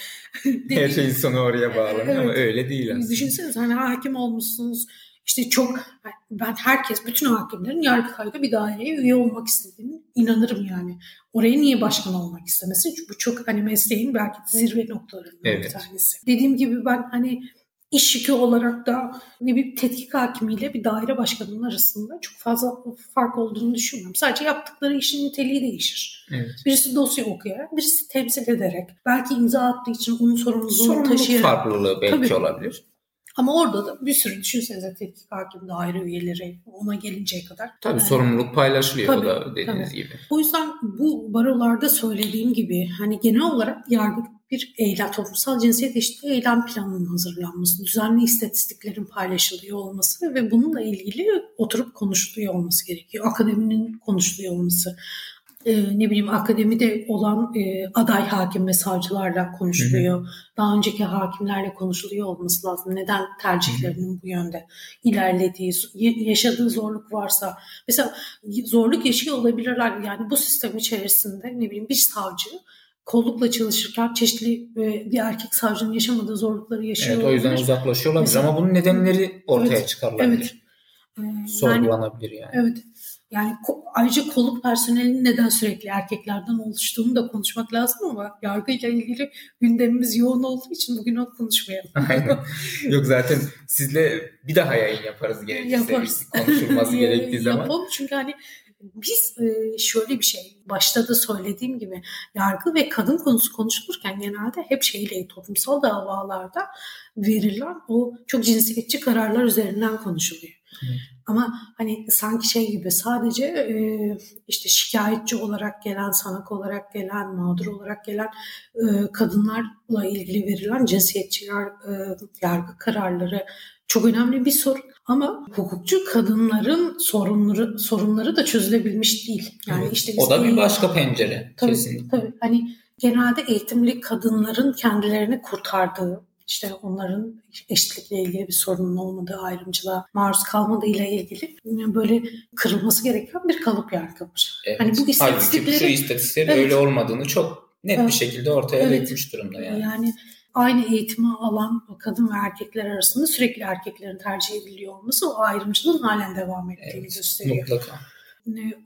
Her şeyin sonu oraya bağlanıyor evet. ama öyle değil aslında. Düşünsenize hani hakim olmuşsunuz işte çok ben herkes bütün hakimlerin Yargıtay'da bir daireye üye olmak istediğini inanırım yani. Oraya niye başkan olmak istemesin? Çünkü bu çok hani mesleğin belki zirve noktalarından evet. bir tanesi. Dediğim gibi ben hani iş yükü olarak da ne bir tetkik hakimiyle bir daire başkanının arasında çok fazla fark olduğunu düşünmüyorum. Sadece yaptıkları işin niteliği değişir. Evet. Birisi dosya okuyarak, birisi temsil ederek, belki imza attığı için onun sorumluluğunu Sorumluluk taşıyarak. farklılığı belki Tabii. olabilir. Ama orada da bir sürü düşünsenize tetkik hakim daire üyeleri ona gelinceye kadar. Tabii yani, sorumluluk paylaşılıyor tabii, da dediğiniz tabii. gibi. O yüzden bu barolarda söylediğim gibi hani genel olarak yargı bir eylem, toplumsal cinsiyet eşitliği eylem planının hazırlanması, düzenli istatistiklerin paylaşılıyor olması ve bununla ilgili oturup konuşuluyor olması gerekiyor. Akademinin konuşuluyor olması e, ne bileyim akademide olan e, aday hakim ve savcılarla konuşuluyor. Hı hı. Daha önceki hakimlerle konuşuluyor olması lazım. Neden tercihlerinin bu yönde ilerlediği, yaşadığı zorluk varsa. Mesela zorluk yaşıyor olabilirler. Yani bu sistem içerisinde ne bileyim bir savcı kollukla çalışırken çeşitli e, bir erkek savcının yaşamadığı zorlukları yaşıyor Evet o yüzden olabilir ama bunun nedenleri ortaya evet, çıkarılabilir. Evet. Ee, Sorgulanabilir yani. Evet. Yani ayrıca kolluk personelinin neden sürekli erkeklerden oluştuğunu da konuşmak lazım ama yargıyla ilgili gündemimiz yoğun olduğu için bugün onu konuşmayalım. <laughs> Aynen. Yok zaten sizle bir daha yayın yaparız gerekirse. Yaparız. Konuşulması <laughs> gerektiği zaman. Yapalım çünkü hani biz e, şöyle bir şey başta da söylediğim gibi yargı ve kadın konusu konuşulurken genelde hep şeyle toplumsal davalarda verilen o çok cinsiyetçi kararlar üzerinden konuşuluyor. Ama hani sanki şey gibi sadece e, işte şikayetçi olarak gelen, sanık olarak gelen, mağdur olarak gelen e, kadınlarla ilgili verilen cinsiyetçi yar, e, yargı kararları çok önemli bir sorun. Ama hukukçu kadınların sorunları sorunları da çözülebilmiş değil. Yani evet. işte o da bir başka pencere tabii, kesinlikle. Tabii. Hani genelde eğitimli kadınların kendilerini kurtardığı işte onların eşitlikle ilgili bir sorunun olmadığı, ayrımcılığa maruz kalmadığıyla ilgili böyle kırılması gereken bir kalıp yargıdır. Evet. Hani bu istatistikleri... şu istatistiklerin evet. öyle olmadığını çok net evet. bir şekilde ortaya evet. dökmüş durumda yani. Yani aynı eğitimi alan kadın ve erkekler arasında sürekli erkeklerin tercih ediliyor olması o ayrımcılığın halen devam ettiğini evet, gösteriyor. Mutlaka.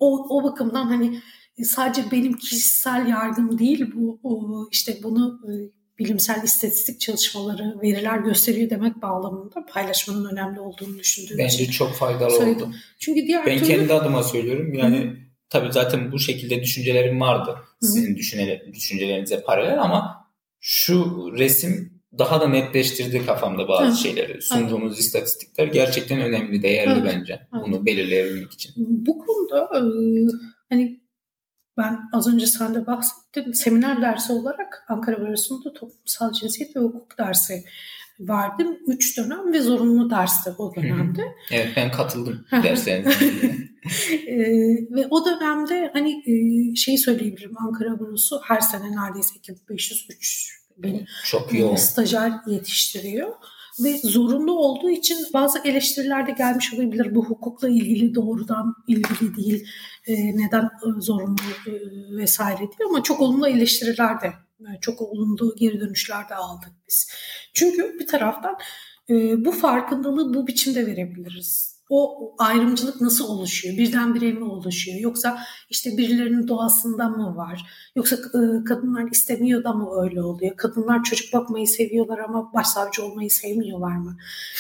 O, o bakımdan hani sadece benim kişisel yargım değil bu o işte bunu e, bilimsel istatistik çalışmaları, veriler gösteriyor demek bağlamında paylaşmanın önemli olduğunu düşündüğüm Bence için çok faydalı söyledim. oldu. Çünkü diğer ben türlü... kendi adıma söylüyorum. Yani Hı. tabii zaten bu şekilde düşüncelerim vardı. Sizin düşünceler, düşüncelerinize paralel ama şu resim daha da netleştirdi kafamda bazı Hı. şeyleri. Sunduğumuz Hı. istatistikler gerçekten önemli, değerli Hı. bence. Hı. Bunu belirleyebilmek için. Bu konuda hani ben az önce sen de bahsettin. Seminer dersi olarak Ankara Barosu'nda toplumsal cinsiyet ve hukuk dersi vardım. Üç dönem ve zorunlu derste o dönemde. Evet ben katıldım derslerinize. <laughs> e, ve o dönemde hani e, şey söyleyebilirim Ankara Barosu her sene neredeyse 2503 bin Çok yoğun. stajyer yetiştiriyor ve zorunlu olduğu için bazı eleştiriler de gelmiş olabilir. Bu hukukla ilgili doğrudan ilgili değil. E, neden e, zorunlu e, vesaire diye ama çok olumlu eleştiriler de çok olumlu geri dönüşler de aldık biz. Çünkü bir taraftan e, bu farkındalığı bu biçimde verebiliriz o ayrımcılık nasıl oluşuyor? Birdenbire mi oluşuyor? Yoksa işte birilerinin doğasında mı var? Yoksa e, kadınlar istemiyor da mı öyle oluyor? Kadınlar çocuk bakmayı seviyorlar ama başsavcı olmayı sevmiyorlar mı?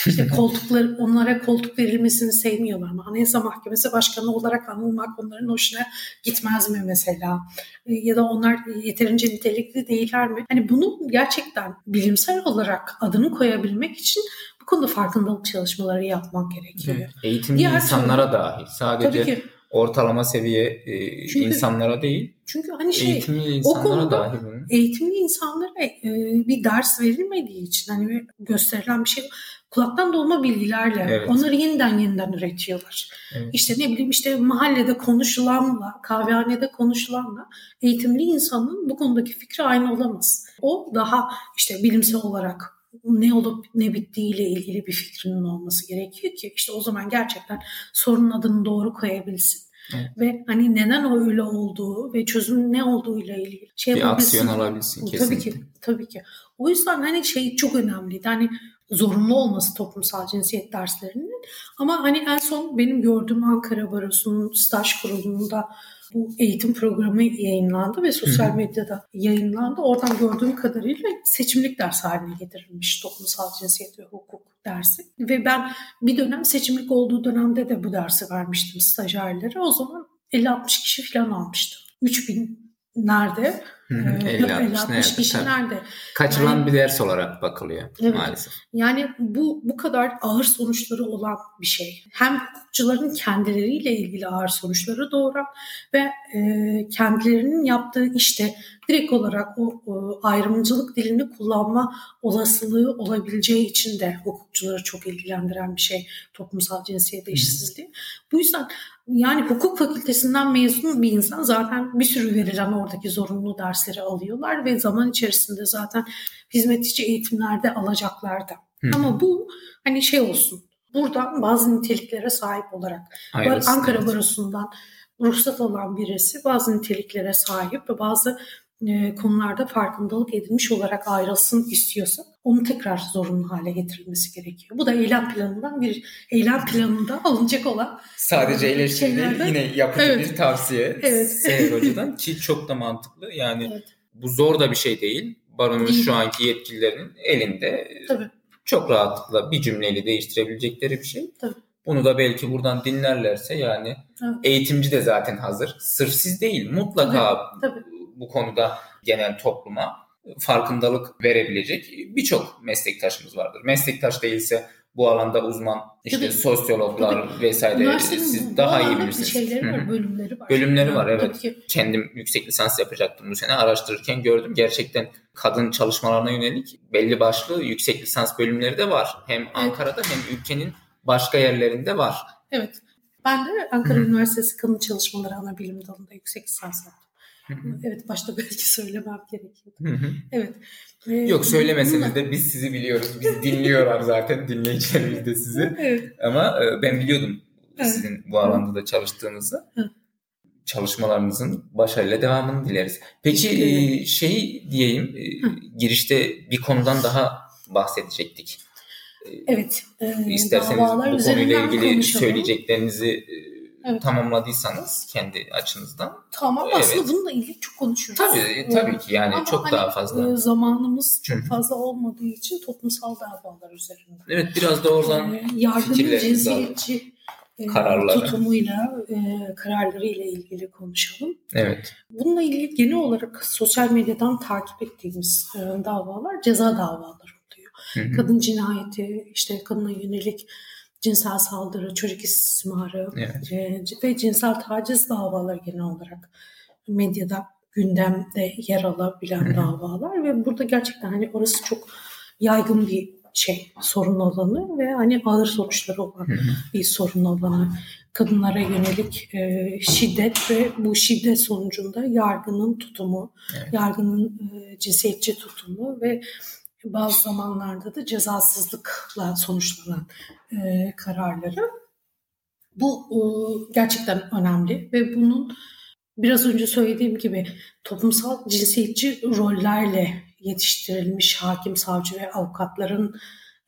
İşte <laughs> koltukları onlara koltuk verilmesini sevmiyorlar mı? Anayasa Mahkemesi Başkanı olarak anılmak onların hoşuna gitmez mi mesela? E, ya da onlar yeterince nitelikli değiller mi? Hani bunu gerçekten bilimsel olarak adını koyabilmek için konuda farkındalık çalışmaları yapmak gerekiyor. Evet. Eğitimli Diğer insanlara türlü, dahil. Sadece ki, ortalama seviye e, çünkü, insanlara değil. Çünkü hani şey eğitimli insanlara o konuda dahil eğitimli insanlara e, bir ders verilmediği için hani gösterilen bir şey kulaktan dolma bilgilerle evet. onları yeniden yeniden üretiyorlar. Evet. İşte ne bileyim işte mahallede konuşulanla, kahvehanede konuşulanla eğitimli insanın bu konudaki fikri aynı olamaz. O daha işte bilimsel olarak ne olup ne bittiğiyle ilgili bir fikrinin olması gerekiyor ki işte o zaman gerçekten sorunun adını doğru koyabilsin. Evet. Ve hani neden öyle olduğu ve çözümün ne olduğuyla ilgili şey bir aksiyon alabilsin kesinlikle. Tabii ki, tabii ki. O yüzden hani şey çok önemliydi. Hani zorunlu olması toplumsal cinsiyet derslerinin. Ama hani en son benim gördüğüm Ankara Barosu'nun staj kurulunda bu eğitim programı yayınlandı ve sosyal medyada yayınlandı. Oradan gördüğüm kadarıyla seçimlik ders haline getirilmiş toplumsal cinsiyet ve hukuk dersi. Ve ben bir dönem seçimlik olduğu dönemde de bu dersi vermiştim stajyerlere. O zaman 50-60 kişi falan almıştım. 3000 nerede? 50-60 kişi tabii. nerede? Kaçırılan yani, bir ders olarak bakılıyor evet, maalesef. Yani bu bu kadar ağır sonuçları olan bir şey. Hem hukukçuların kendileriyle ilgili ağır sonuçları doğuran ve e, kendilerinin yaptığı işte direkt olarak o, o ayrımcılık dilini kullanma olasılığı olabileceği için de hukukçuları çok ilgilendiren bir şey toplumsal cinsiyet eşitsizliği. Bu yüzden yani hukuk fakültesinden mezun bir insan zaten bir sürü verilen oradaki zorunlu dersleri alıyorlar ve zaman içerisinde zaten hizmetçi eğitimlerde alacaklar da. Hı. Ama bu hani şey olsun buradan bazı niteliklere sahip olarak Hayırlısı, Ankara evet. Barosu'ndan ruhsat alan birisi bazı niteliklere sahip ve bazı e, konularda farkındalık edilmiş olarak ayrılsın istiyorsa onu tekrar zorunlu hale getirilmesi gerekiyor. Bu da eylem planından bir eylem planında alınacak olan sadece eleştiri değil yine yapıcı evet. bir tavsiye evet. Seher Hoca'dan <laughs> ki çok da mantıklı yani evet. bu zor da bir şey değil. Baronun şu anki yetkililerin elinde Tabii. çok rahatlıkla bir cümleyle değiştirebilecekleri bir şey. Tabii. Bunu da belki buradan dinlerlerse yani evet. eğitimci de zaten hazır. Sırf siz değil mutlaka tabii, tabii bu konuda genel topluma farkındalık verebilecek birçok meslektaşımız vardır. Meslektaş değilse bu alanda uzman işte Tabii. sosyologlar Tabii. vesaire siz daha iyi bilirsiniz. Şeyleri var, bölümleri var. Bölümleri var evet. Tabii Kendim yüksek lisans yapacaktım bu sene araştırırken gördüm. Gerçekten kadın çalışmalarına yönelik belli başlı yüksek lisans bölümleri de var. Hem evet. Ankara'da hem ülkenin başka yerlerinde var. Evet. Ben de Ankara Hı-hı. Üniversitesi Kadın Çalışmaları Ana Bilim Dalı'nda yüksek lisans yaptım. Evet başta belki söylemem gerekiyordu. evet. Ee, Yok söylemeseniz de biz sizi biliyoruz. Biz dinliyorlar zaten dinleyicilerimiz de sizi. <laughs> evet. Ama e, ben biliyordum evet. sizin bu alanda da çalıştığınızı. Çalışmalarınızın başarıyla devamını dileriz. Peki e, şey diyeyim e, girişte bir konudan daha bahsedecektik. Evet. E, İsterseniz bu konuyla ilgili konuşalım. söyleyeceklerinizi evet. tamamladıysanız kendi açınızdan. Tamam evet. aslında bununla ilgili çok konuşuyoruz. Tabii tabii ki yani Ama çok hani, daha fazla. E, zamanımız çok fazla olmadığı için toplumsal davalar üzerinde. Evet biraz da oradan e, yargının cinsiyetçi e, kararları. tutumuyla, e, kararlarıyla ilgili konuşalım. Evet. Bununla ilgili genel olarak sosyal medyadan takip ettiğimiz e, davalar ceza davaları oluyor. Hı hı. Kadın cinayeti, işte kadına yönelik cinsel saldırı, çocuk istismarı evet. e, ve cinsel taciz davaları genel olarak medyada gündemde yer alabilen Hı-hı. davalar ve burada gerçekten hani orası çok yaygın bir şey sorun alanı ve hani ağır sonuçları olan Hı-hı. bir sorun alanı kadınlara yönelik e, şiddet ve bu şiddet sonucunda yargının tutumu, evet. yargının e, cinsiyetçi tutumu ve bazı zamanlarda da cezasızlıkla sonuçlanan e, kararları. Bu e, gerçekten önemli ve bunun biraz önce söylediğim gibi toplumsal cinsiyetçi rollerle yetiştirilmiş hakim, savcı ve avukatların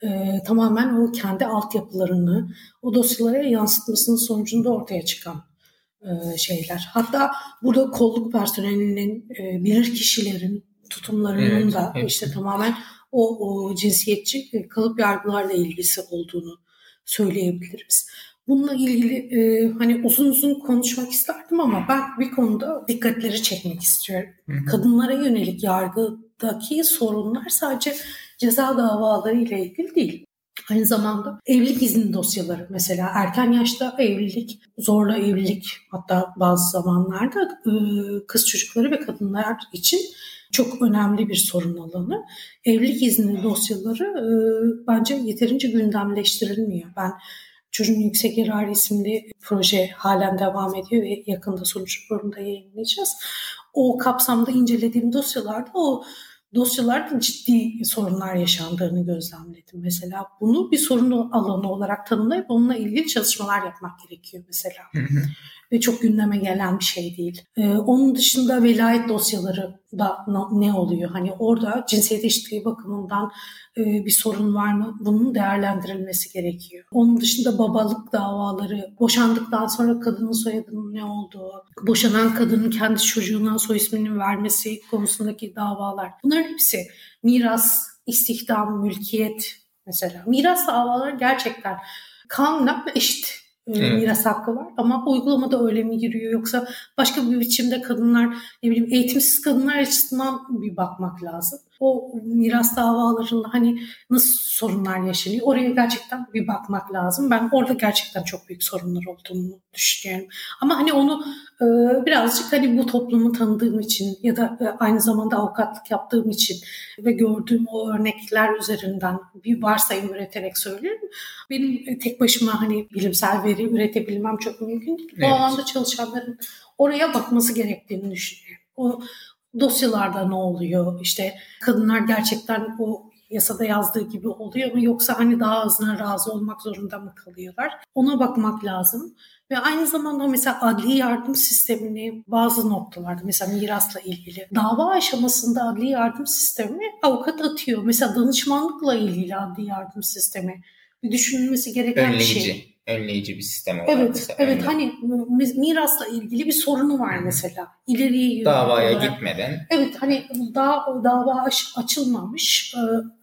e, tamamen o kendi altyapılarını o dosyalara yansıtmasının sonucunda ortaya çıkan e, şeyler. Hatta burada kolluk personelinin, e, bilir kişilerin tutumlarının evet, da evet. işte tamamen o, o cinsiyetçi e, kalıp yargılarla ilgisi olduğunu söyleyebiliriz. Bununla ilgili e, hani uzun uzun konuşmak isterdim ama ben bir konuda dikkatleri çekmek istiyorum. Hı hı. Kadınlara yönelik yargıdaki sorunlar sadece ceza davaları ile ilgili değil. Aynı zamanda evlilik izni dosyaları mesela erken yaşta evlilik, zorla evlilik hatta bazı zamanlarda e, kız çocukları ve kadınlar için çok önemli bir sorun alanı. Evlilik izni dosyaları e, bence yeterince gündemleştirilmiyor. Ben Çocuğun Yüksek Yararı isimli proje halen devam ediyor ve yakında sonuç raporunda yayınlayacağız. O kapsamda incelediğim dosyalarda o dosyalarda ciddi sorunlar yaşandığını gözlemledim mesela. Bunu bir sorun alanı olarak tanımlayıp onunla ilgili çalışmalar yapmak gerekiyor mesela. Ve çok gündeme gelen bir şey değil. Ee, onun dışında velayet dosyaları da ne oluyor? Hani orada cinsiyet eşitliği bakımından e, bir sorun var mı? Bunun değerlendirilmesi gerekiyor. Onun dışında babalık davaları, boşandıktan sonra kadının soyadının ne olduğu, boşanan kadının kendi çocuğuna soy isminin vermesi konusundaki davalar. Bunların hepsi miras, istihdam, mülkiyet mesela. Miras davaları gerçekten kanunen eşit evet. miras hakkı var. Ama uygulamada öyle mi giriyor? Yoksa başka bir biçimde kadınlar ne bileyim eğitimsiz kadınlar açısından bir bakmak lazım o miras davalarında hani nasıl sorunlar yaşanıyor oraya gerçekten bir bakmak lazım. Ben orada gerçekten çok büyük sorunlar olduğunu düşünüyorum. Ama hani onu e, birazcık hani bu toplumu tanıdığım için ya da e, aynı zamanda avukatlık yaptığım için ve gördüğüm o örnekler üzerinden bir varsayım üreterek söylüyorum. Benim tek başıma hani bilimsel veri üretebilmem çok mümkün değil. Evet. O alanda çalışanların oraya bakması gerektiğini düşünüyorum. O dosyalarda ne oluyor? İşte kadınlar gerçekten o yasada yazdığı gibi oluyor mu yoksa hani daha azına razı olmak zorunda mı kalıyorlar? Ona bakmak lazım. Ve aynı zamanda mesela adli yardım sistemini bazı noktalarda mesela mirasla ilgili dava aşamasında adli yardım sistemi avukat atıyor. Mesela danışmanlıkla ilgili adli yardım sistemi bir düşünülmesi gereken Önleyici. bir şey önleyici bir sistem olarak. Evet, mesela. evet. Önleyici. Hani mirasla ilgili bir sorunu var mesela. İleriye davaya olarak. gitmeden. Evet, hani daha dava aç, açılmamış, e,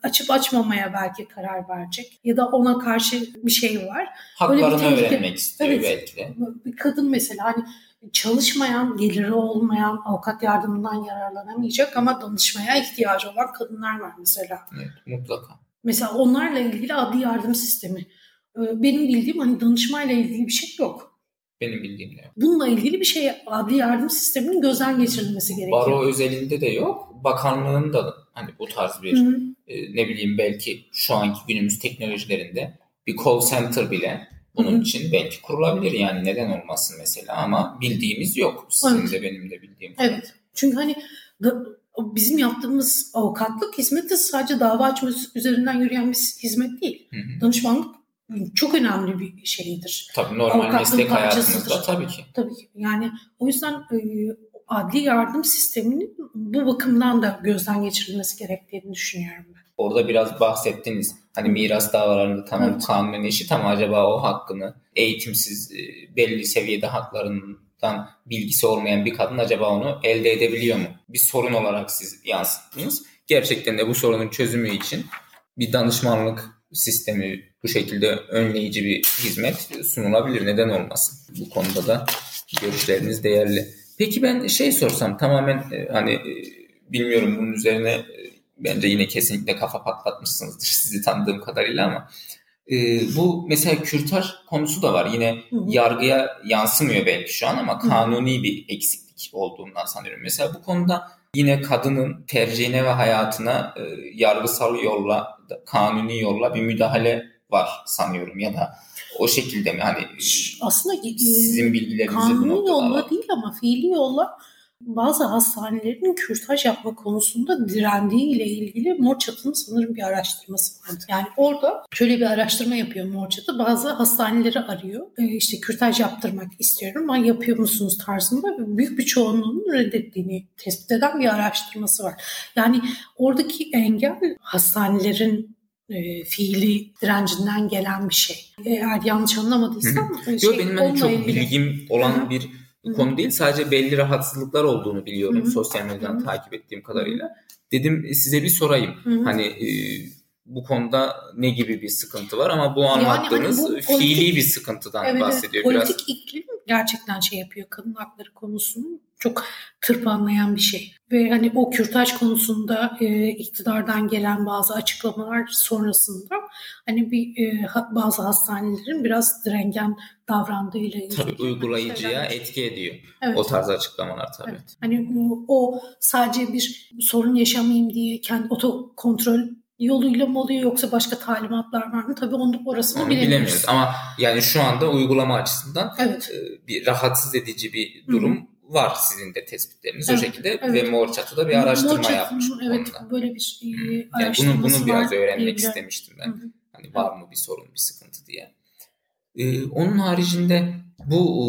açıp açmamaya belki karar verecek ya da ona karşı bir şey var. Haklarını tehlike, öğrenmek istiyor evet, belki de. Bir kadın mesela hani çalışmayan, geliri olmayan, avukat yardımından yararlanamayacak ama danışmaya ihtiyacı olan kadınlar var mesela. Evet, mutlaka. Mesela onlarla ilgili adli yardım sistemi ee, benim bildiğim hani danışmayla ilgili bir şey yok. Benim bildiğim de yok. Bununla ilgili bir şey adli yardım sisteminin gözden geçirilmesi gerekiyor. Baro özelinde de yok. Bakanlığın da hani bu tarz bir e, ne bileyim belki şu anki günümüz teknolojilerinde bir call center bile bunun Hı-hı. için belki kurulabilir yani neden olmasın mesela ama bildiğimiz yok. Sizin evet. de benim de bildiğim. Evet. Çünkü hani da, bizim yaptığımız avukatlık hizmeti sadece dava açma üzerinden yürüyen bir hizmet değil. Hı-hı. Danışmanlık çok önemli bir şeydir. Tabii normal meslek hayatımızda tabii ki. Tabii ki. Yani o yüzden e, adli yardım sisteminin bu bakımdan da gözden geçirilmesi gerektiğini düşünüyorum ben. Orada biraz bahsettiniz. Hani miras davalarında tamam evet. kanunen eşit ama acaba o hakkını eğitimsiz e, belli seviyede haklarından bilgisi olmayan bir kadın acaba onu elde edebiliyor mu? Bir sorun olarak siz yansıttınız. Gerçekten de bu sorunun çözümü için bir danışmanlık sistemi bu şekilde önleyici bir hizmet sunulabilir. Neden olmasın? Bu konuda da görüşleriniz değerli. Peki ben şey sorsam tamamen e, hani e, bilmiyorum bunun üzerine e, bence yine kesinlikle kafa patlatmışsınızdır <laughs> sizi tanıdığım kadarıyla ama bu mesela kürtaj konusu da var. Yine hı hı. yargıya yansımıyor belki şu an ama kanuni bir eksiklik olduğundan sanıyorum. Mesela bu konuda yine kadının tercihine ve hayatına e, yargısal yolla, kanuni yolla bir müdahale var sanıyorum ya da o şekilde mi? Hani aslında e, sizin bilgilerinizi kanuni yolla değil ama fiili yolla bazı hastanelerin kürtaj yapma konusunda direndiği ile ilgili Morçat'ın sanırım bir araştırması vardı. Yani orada şöyle bir araştırma yapıyor Morçat'ı. Bazı hastaneleri arıyor. E, işte kürtaj yaptırmak istiyorum ama yapıyor musunuz tarzında büyük bir çoğunluğunun reddettiğini tespit eden bir araştırması var. Yani oradaki engel hastanelerin e, fiili direncinden gelen bir şey. Eğer yanlış anlamadıysam şey, Yok benim hani çok ilgili... bilgim olan Hı-hı. bir konu değil. Sadece belli rahatsızlıklar olduğunu biliyorum Hı-hı. sosyal medyadan Hı-hı. takip ettiğim kadarıyla. Dedim e, size bir sorayım. Hı-hı. Hani e, bu konuda ne gibi bir sıkıntı var ama bu anlattığınız yani hani bu fiili bir sıkıntıdan evet, bahsediyor. Evet, politik biraz. iklim gerçekten şey yapıyor kadın hakları konusunun çok tırpanlayan bir şey. Ve hani o kürtaj konusunda e, iktidardan gelen bazı açıklamalar sonrasında hani bir e, bazı hastanelerin biraz direngen davrandığıyla ilgili. Tabii uygulayıcıya etki ediyor. Evet. O tarz açıklamalar tabii. Evet. Hani o, o sadece bir sorun yaşamayayım diye kendi oto kontrol yoluyla mı oluyor yoksa başka talimatlar var mı? Tabii onu orasını onu bilemiyoruz. bilemiyoruz. Ama yani şu anda uygulama açısından evet. E, bir rahatsız edici bir durum Hı-hı. Var sizin de tespitleriniz evet, o şekilde evet. ve Mor Çatı'da bir araştırma Mor yapmış. Evet konuda. böyle bir e, yani bunu bunu biraz öğrenmek istemiştim ben. Hı-hı. Hani var mı bir sorun, bir sıkıntı diye. Ee, onun haricinde bu e,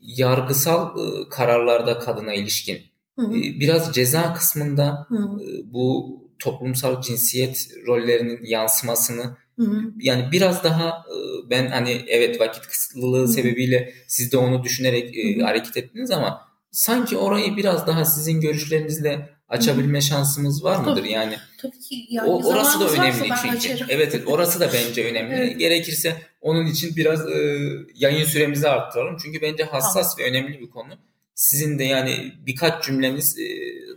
yargısal e, kararlarda kadına ilişkin e, biraz ceza kısmında e, bu toplumsal cinsiyet rollerinin yansımasını Hı-hı. yani biraz daha e, ben hani evet vakit kısıtlılığı Hı-hı. sebebiyle siz de onu düşünerek e, hareket ettiniz ama sanki orayı biraz daha sizin görüşlerinizle açabilme Hı-hı. şansımız var mıdır? Tabii, yani tabii ki yani o, orası da önemli çünkü. Evet, evet orası da bence <laughs> önemli. evet. Gerekirse onun için biraz e, yayın süremizi arttıralım. Çünkü bence hassas tamam. ve önemli bir konu. Sizin de yani birkaç cümleniz e,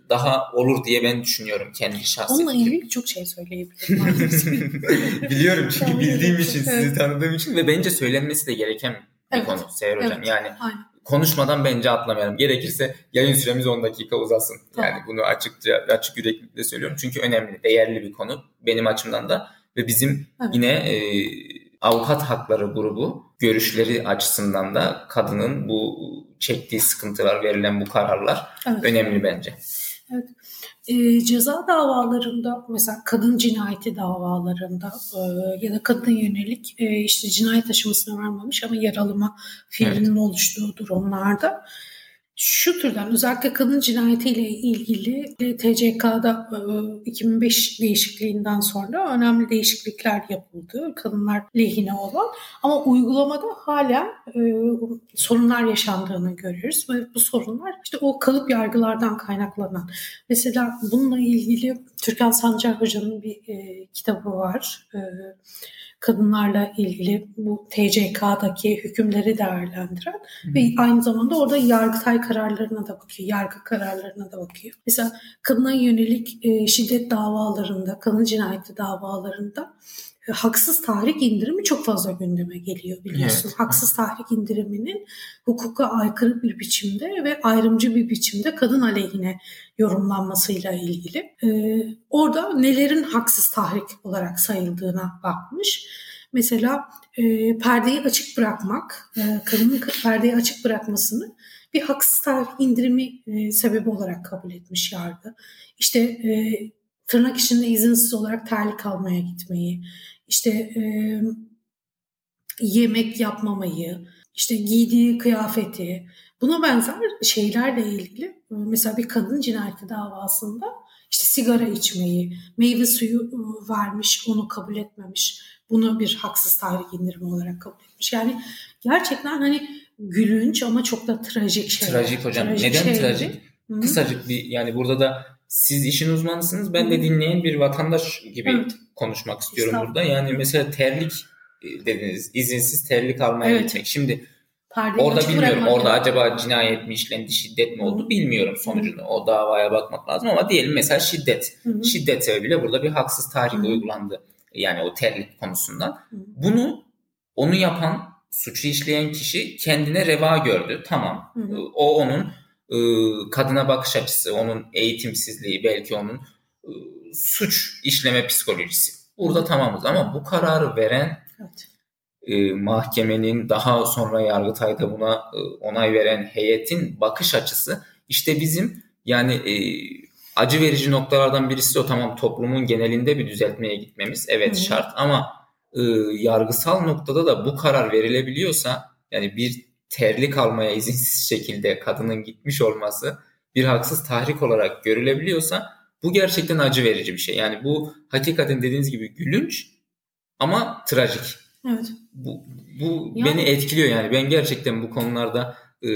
daha olur diye ben düşünüyorum kendi şahsım. Onunla ilgili çok şey söyleyebilirim. <laughs> Biliyorum çünkü bildiğim için, sizi tanıdığım için ve bence söylenmesi de gereken bir evet. konu Seher Hocam. Evet. Yani Aynen. konuşmadan bence atlamayalım. Gerekirse yayın süremiz 10 dakika uzasın. Tamam. Yani bunu açıkça açık yüreklilikle söylüyorum. Çünkü önemli, değerli bir konu benim açımdan da ve bizim evet. yine e, avukat hakları grubu görüşleri açısından da kadının bu çektiği sıkıntılar, verilen bu kararlar evet. önemli bence. Evet. E, ceza davalarında mesela kadın cinayeti davalarında e, ya da kadın yönelik e, işte cinayet aşamasına varmamış ama yaralama fiilinin evet. oluştuğu durumlarda şu türden özellikle kadın cinayetiyle ilgili TCK'da 2005 değişikliğinden sonra önemli değişiklikler yapıldı. Kadınlar lehine olan ama uygulamada hala sorunlar yaşandığını görüyoruz ve bu sorunlar işte o kalıp yargılardan kaynaklanan. Mesela bununla ilgili Türkan Sancar Hoca'nın bir kitabı var kadınlarla ilgili bu TCK'daki hükümleri değerlendiren Hı. ve aynı zamanda orada yargıtay kararlarına da bakıyor, yargı kararlarına da bakıyor. Mesela kadına yönelik e, şiddet davalarında, kadın cinayeti davalarında haksız tahrik indirimi çok fazla gündeme geliyor biliyorsun. Evet. Haksız tahrik indiriminin hukuka aykırı bir biçimde ve ayrımcı bir biçimde kadın aleyhine yorumlanmasıyla ilgili. Ee, orada nelerin haksız tahrik olarak sayıldığına bakmış. Mesela e, perdeyi açık bırakmak, e, kadının perdeyi açık bırakmasını bir haksız tahrik indirimi e, sebebi olarak kabul etmiş yargı. İşte e, tırnak içinde izinsiz olarak terlik almaya gitmeyi, işte e, yemek yapmamayı, işte giydiği kıyafeti, buna benzer şeylerle ilgili mesela bir kadın cinayeti davasında işte sigara içmeyi, meyve suyu vermiş, onu kabul etmemiş. Bunu bir haksız tahrik indirimi olarak kabul etmiş. Yani gerçekten hani gülünç ama çok da trajik şey. Trajik hocam. Trajik Neden şeyleri. trajik? Hı-hı. Kısacık bir yani burada da siz işin uzmanısınız. Ben de dinleyen bir vatandaş gibi evet. konuşmak istiyorum burada. Yani mesela terlik e, dediniz. izinsiz terlik almaya evet. gitmek. Şimdi Perdeyi orada bilmiyorum. Orada yani. acaba cinayet mi işlendi, şiddet mi oldu bilmiyorum sonucunu. Hı. O davaya bakmak lazım ama diyelim mesela şiddet. Hı. Şiddet sebebiyle burada bir haksız tahrik Hı. uygulandı. Yani o terlik konusundan. Hı. Bunu onu yapan, suçu işleyen kişi kendine reva gördü. Tamam. Hı. O onun kadına bakış açısı, onun eğitimsizliği, belki onun e, suç işleme psikolojisi. Burada tamamız ama bu kararı veren evet. e, mahkemenin daha sonra Yargıtay'da buna e, onay veren heyetin bakış açısı işte bizim yani e, acı verici noktalardan birisi de o tamam toplumun genelinde bir düzeltmeye gitmemiz evet Hı. şart ama e, yargısal noktada da bu karar verilebiliyorsa yani bir terlik almaya izinsiz şekilde kadının gitmiş olması bir haksız tahrik olarak görülebiliyorsa bu gerçekten acı verici bir şey. Yani bu hakikaten dediğiniz gibi gülünç ama trajik. Evet. Bu, bu yani... beni etkiliyor yani. Ben gerçekten bu konularda e,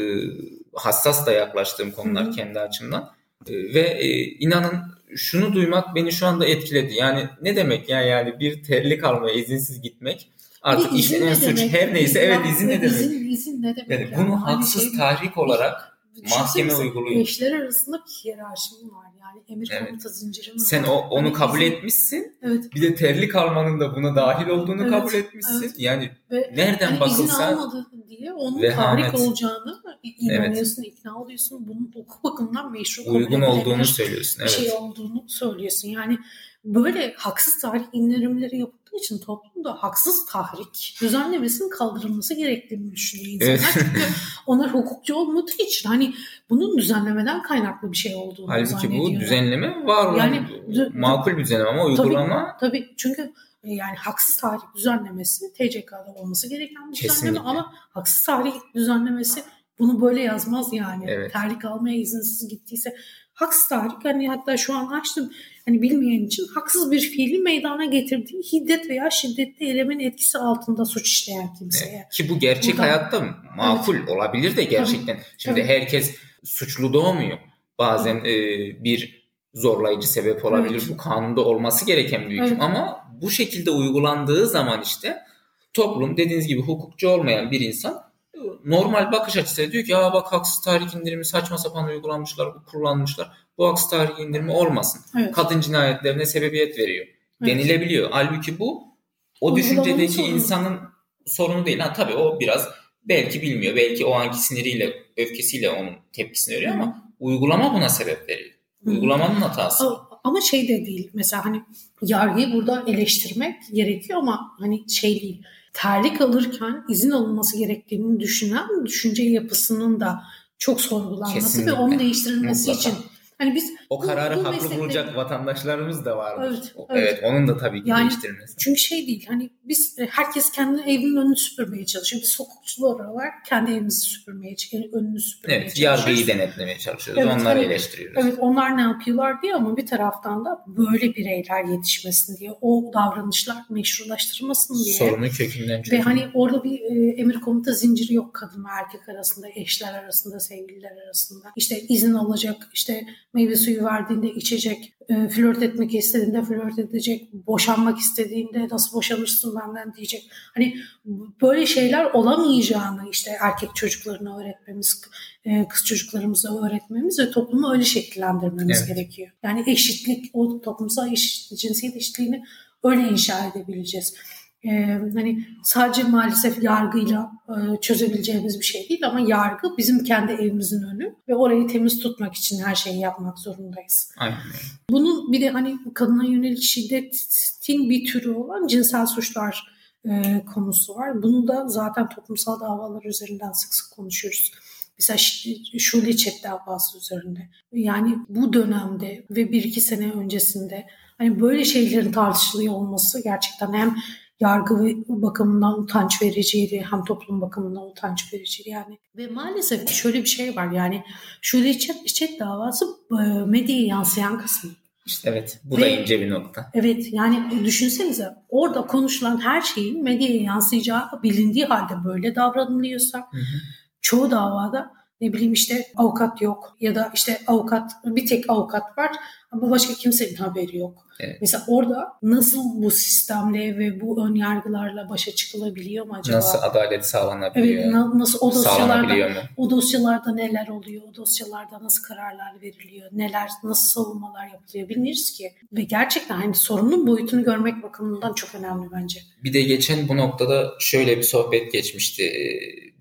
hassas da yaklaştığım konular Hı-hı. kendi açımdan. E, ve e, inanın şunu duymak beni şu anda etkiledi. Yani ne demek ya yani bir terlik almaya izinsiz gitmek Artık işlenen suç her neyse evet izin ne demek? İzin, izin ne demek? Yani, yani bunu haksız şey, tahrik olarak mahkeme uyguluyor. Eşler arasında bir hiyerarşi var yani emir evet. komuta zinciri mi Sen o, onu hani kabul bizim... etmişsin. Evet. Bir de terlik almanın da buna dahil olduğunu evet. kabul etmişsin. Evet. Yani ve nereden hani bakılsa izin almadı diye onun tahrik olacağını inanıyorsun, evet. ikna oluyorsun. Bunun hukuk bakımından meşru uygun olduğunu söylüyorsun. Evet. Bir şey olduğunu söylüyorsun. Yani böyle haksız tahrik indirimleri yapıldığı için toplumda haksız tahrik düzenlemesinin kaldırılması gerektiğini düşünüyor insanlar. Evet. Çünkü onlar hukukçu olmadığı için hani bunun düzenlemeden kaynaklı bir şey olduğunu Halbuki bu düzenleme var olan yani, makul bir düzenleme ama uygulama. Tabii, tabii çünkü e, yani haksız tahrik düzenlemesi TCK'da olması gereken bir düzenleme ama haksız tahrik düzenlemesi bunu böyle yazmaz yani. Evet. Terlik almaya izinsiz gittiyse haksız tahrik hani hatta şu an açtım hani bilmeyen için haksız bir fiili meydana getirdiği hiddet veya şiddetli eylemin etkisi altında suç işleyen kimseye. Evet. Ki bu gerçek Buradan, hayatta makul evet. olabilir de gerçekten. Tabii, Şimdi tabii. herkes suçlu doğmuyor. Bazen e, bir zorlayıcı sebep olabilir. Evet. Bu kanunda olması gereken bir hüküm evet. ama bu şekilde uygulandığı zaman işte toplum dediğiniz gibi hukukçu olmayan bir insan normal bakış açısı diyor ki ya bak haksız tahrik indirimi saçma sapan uygulanmışlar, kullanmışlar. Bu haksız tahrik indirimi olmasın. Evet. Kadın cinayetlerine sebebiyet veriyor. Evet. Denilebiliyor. Halbuki bu o düşüncedeki sorunu. insanın sorunu değil. Ha tabii o biraz belki bilmiyor. Belki o anki siniriyle, öfkesiyle onun tepkisini veriyor ama uygulama buna sebep veriyor. Uygulamanın hatası. Ama şey de değil. Mesela hani yargıyı burada eleştirmek gerekiyor ama hani şey değil terlik alırken izin alınması gerektiğini düşünen düşünce yapısının da çok sorgulanması Kesinlikle. ve onun değiştirilmesi Mutlaka. için Hani biz o kararı bu, haklı meslekte... bulacak vatandaşlarımız da var. Evet, evet. evet, onun da tabii ki yani, değiştirilmesi. Çünkü şey değil hani biz e, herkes kendi evinin önünü süpürmeye çalışıyor. Biz hukukçular olarak kendi evimizi süpürmeye, önünü süpürmeye evet, çalışıyoruz. Yargıyı denetlemeye çalışıyoruz. Evet, Onları hani, eleştiriyoruz. Evet, onlar ne yapıyorlar diye ama bir taraftan da böyle bireyler yetişmesin diye, o davranışlar meşrulaştırılmasın diye. Sorunu kökünden çözüm. Ve hani orada bir e, emir komuta zinciri yok kadın ve erkek arasında, eşler arasında, sevgililer arasında. İşte izin alacak, işte meyve suyu verdiğinde içecek, e, flört etmek istediğinde flört edecek, boşanmak istediğinde nasıl boşanırsın benden diyecek. Hani böyle şeyler olamayacağını işte erkek çocuklarına öğretmemiz, e, kız çocuklarımıza öğretmemiz ve toplumu öyle şekillendirmemiz evet. gerekiyor. Yani eşitlik, o toplumsal eşit, cinsiyet eşitliğini öyle inşa edebileceğiz e, hani sadece maalesef yargıyla e, çözebileceğimiz bir şey değil ama yargı bizim kendi evimizin önü ve orayı temiz tutmak için her şeyi yapmak zorundayız. Aynen. Bunun bir de hani kadına yönelik şiddetin bir türü olan cinsel suçlar e, konusu var. Bunu da zaten toplumsal davalar üzerinden sık sık konuşuyoruz. Mesela Şule Çet davası üzerinde. Yani bu dönemde ve bir iki sene öncesinde hani böyle şeylerin tartışılıyor olması gerçekten hem yargı bakımından utanç vericiydi hem toplum bakımından utanç vericiydi yani. Ve maalesef şöyle bir şey var yani şöyle içet, içet davası medyaya yansıyan kısmı. İşte evet bu Ve, da ince bir nokta. Evet yani düşünsenize orada konuşulan her şeyin medyaya yansıyacağı bilindiği halde böyle davranılıyorsa hı hı. çoğu davada ne bileyim işte avukat yok ya da işte avukat bir tek avukat var ama başka kimsenin haberi yok. Evet. Mesela orada nasıl bu sistemle ve bu ön yargılarla başa çıkılabiliyor mu acaba? Nasıl adalet sağlanabiliyor? Evet, nasıl o dosyalarda o dosyalarda neler oluyor? O dosyalarda nasıl kararlar veriliyor? Neler nasıl savunmalar yapılıyor bilmiyoruz ki. Ve gerçekten hani sorunun boyutunu görmek bakımından çok önemli bence. Bir de geçen bu noktada şöyle bir sohbet geçmişti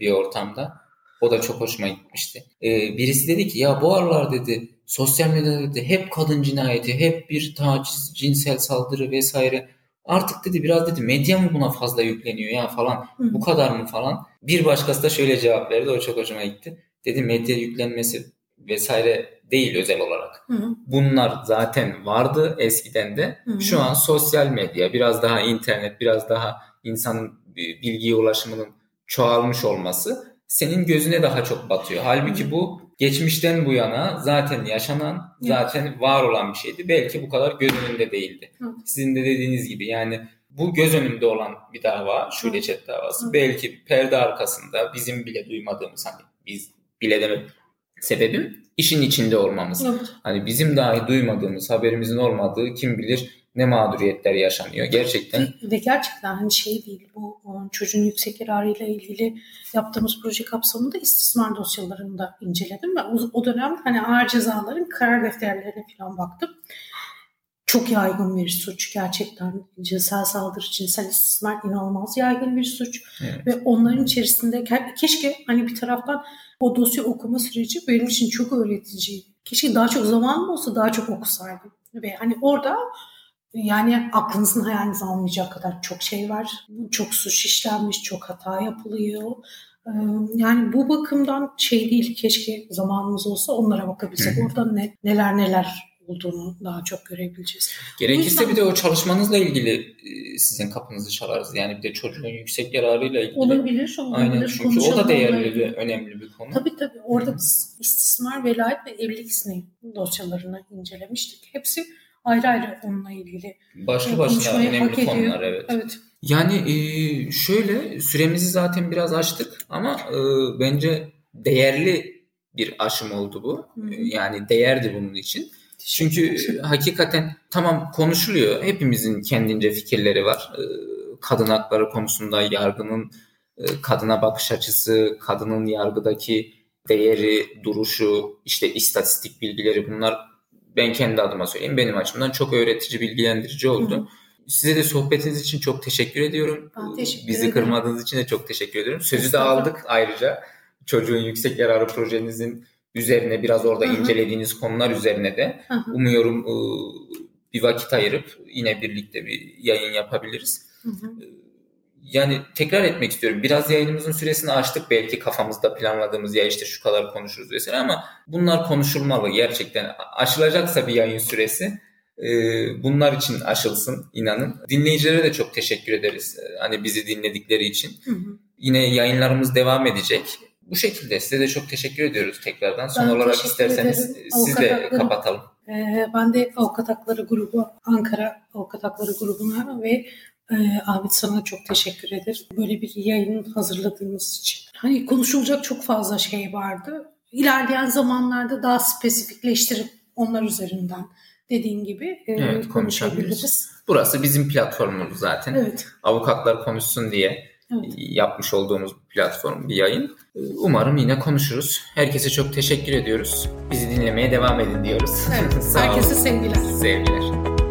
bir ortamda. O da çok hoşuma gitmişti. birisi dedi ki ya bu aralar dedi sosyal medyada dedi hep kadın cinayeti, hep bir taciz, cinsel saldırı vesaire. Artık dedi biraz dedi medya mı buna fazla yükleniyor ya falan. Hı. Bu kadar mı falan. Bir başkası da şöyle cevap verdi. O çok hoşuma gitti. Dedi medya yüklenmesi vesaire değil özel olarak. Hı. Bunlar zaten vardı eskiden de. Hı hı. Şu an sosyal medya, biraz daha internet, biraz daha insanın bilgiye ulaşımının çoğalmış olması senin gözüne daha çok batıyor. Halbuki bu geçmişten bu yana zaten yaşanan, zaten var olan bir şeydi. Belki bu kadar göz önünde değildi. Sizin de dediğiniz gibi yani bu göz önünde olan bir dava, şu Reçet davası. Belki perde arkasında bizim bile duymadığımız hani biz bile demek sebebim işin içinde olmamız. Hani bizim dahi duymadığımız, haberimizin olmadığı kim bilir ne mağduriyetler yaşanıyor gerçekten. Ve, gerçekten hani şey değil bu çocuğun yüksek yararıyla ilgili yaptığımız proje kapsamında istismar dosyalarını da inceledim ve o, o dönem hani ağır cezaların karar defterlerine falan baktım. Çok yaygın bir suç gerçekten cinsel saldırı, cinsel istismar inanılmaz yaygın bir suç evet. ve onların içerisinde keşke hani bir taraftan o dosya okuma süreci benim için çok öğretici. Keşke daha çok zamanım olsa daha çok okusaydım ve hani orada yani aklınızın hayaliniz almayacak kadar çok şey var. Çok suç işlenmiş, çok hata yapılıyor. Ee, yani bu bakımdan şey değil keşke zamanımız olsa onlara bakabilsek. Orada ne, neler neler olduğunu daha çok görebileceğiz. Gerekirse yüzden... bir de o çalışmanızla ilgili e, sizin kapınızı çalarız. Yani bir de çocuğun yüksek yararıyla ilgili. Olabilir, olabilir. Aynen çünkü o da değerli ve önemli bir konu. Tabii tabii. Orada biz istismar, velayet ve evlilik izni dosyalarını incelemiştik. Hepsi ayrı ayrı onunla ilgili başlı e, başına önemli konular evet. evet. Yani e, şöyle süremizi zaten biraz açtık ama e, bence değerli bir aşım oldu bu. Yani değerdi bunun için. Çünkü hakikaten tamam konuşuluyor. Hepimizin kendince fikirleri var. Kadın hakları konusunda yargının kadına bakış açısı, kadının yargıdaki değeri, duruşu, işte istatistik bilgileri bunlar ben kendi adıma söyleyeyim benim açımdan çok öğretici, bilgilendirici oldu. Hı hı. Size de sohbetiniz için çok teşekkür ediyorum. Ben teşekkür Bizi ederim. kırmadığınız için de çok teşekkür ediyorum. Sözü de aldık ayrıca. Çocuğun yüksek yararı projenizin üzerine biraz orada Hı-hı. incelediğiniz konular üzerine de Hı-hı. umuyorum bir vakit ayırıp yine birlikte bir yayın yapabiliriz. Hı-hı. Yani tekrar etmek istiyorum. Biraz yayınımızın süresini açtık. Belki kafamızda planladığımız ya işte şu kadar konuşuruz vesaire ama bunlar konuşulmalı gerçekten. Aşılacaksa bir yayın süresi bunlar için aşılsın inanın. Dinleyicilere de çok teşekkür ederiz. Hani bizi dinledikleri için. Hı hı. Yine yayınlarımız devam edecek. Bu şekilde size de çok teşekkür ediyoruz tekrardan. Son ben olarak isterseniz ederim. siz de hakları, kapatalım. E, ben de Avukat Hakları Grubu, Ankara Avukat Hakları Grubu'na ve e, Ahmet sana çok teşekkür ederim. Böyle bir yayın hazırladığınız için. Hani konuşulacak çok fazla şey vardı. İlerleyen zamanlarda daha spesifikleştirip onlar üzerinden dediğin gibi e, evet, konuşabiliriz. Burası bizim platformumuz zaten. Evet. Avukatlar konuşsun diye evet. yapmış olduğumuz platform bir yayın. Umarım yine konuşuruz. Herkese çok teşekkür ediyoruz. Bizi dinlemeye devam edin diyoruz. Evet. <laughs> Herkese sevgiler. Sevgiler.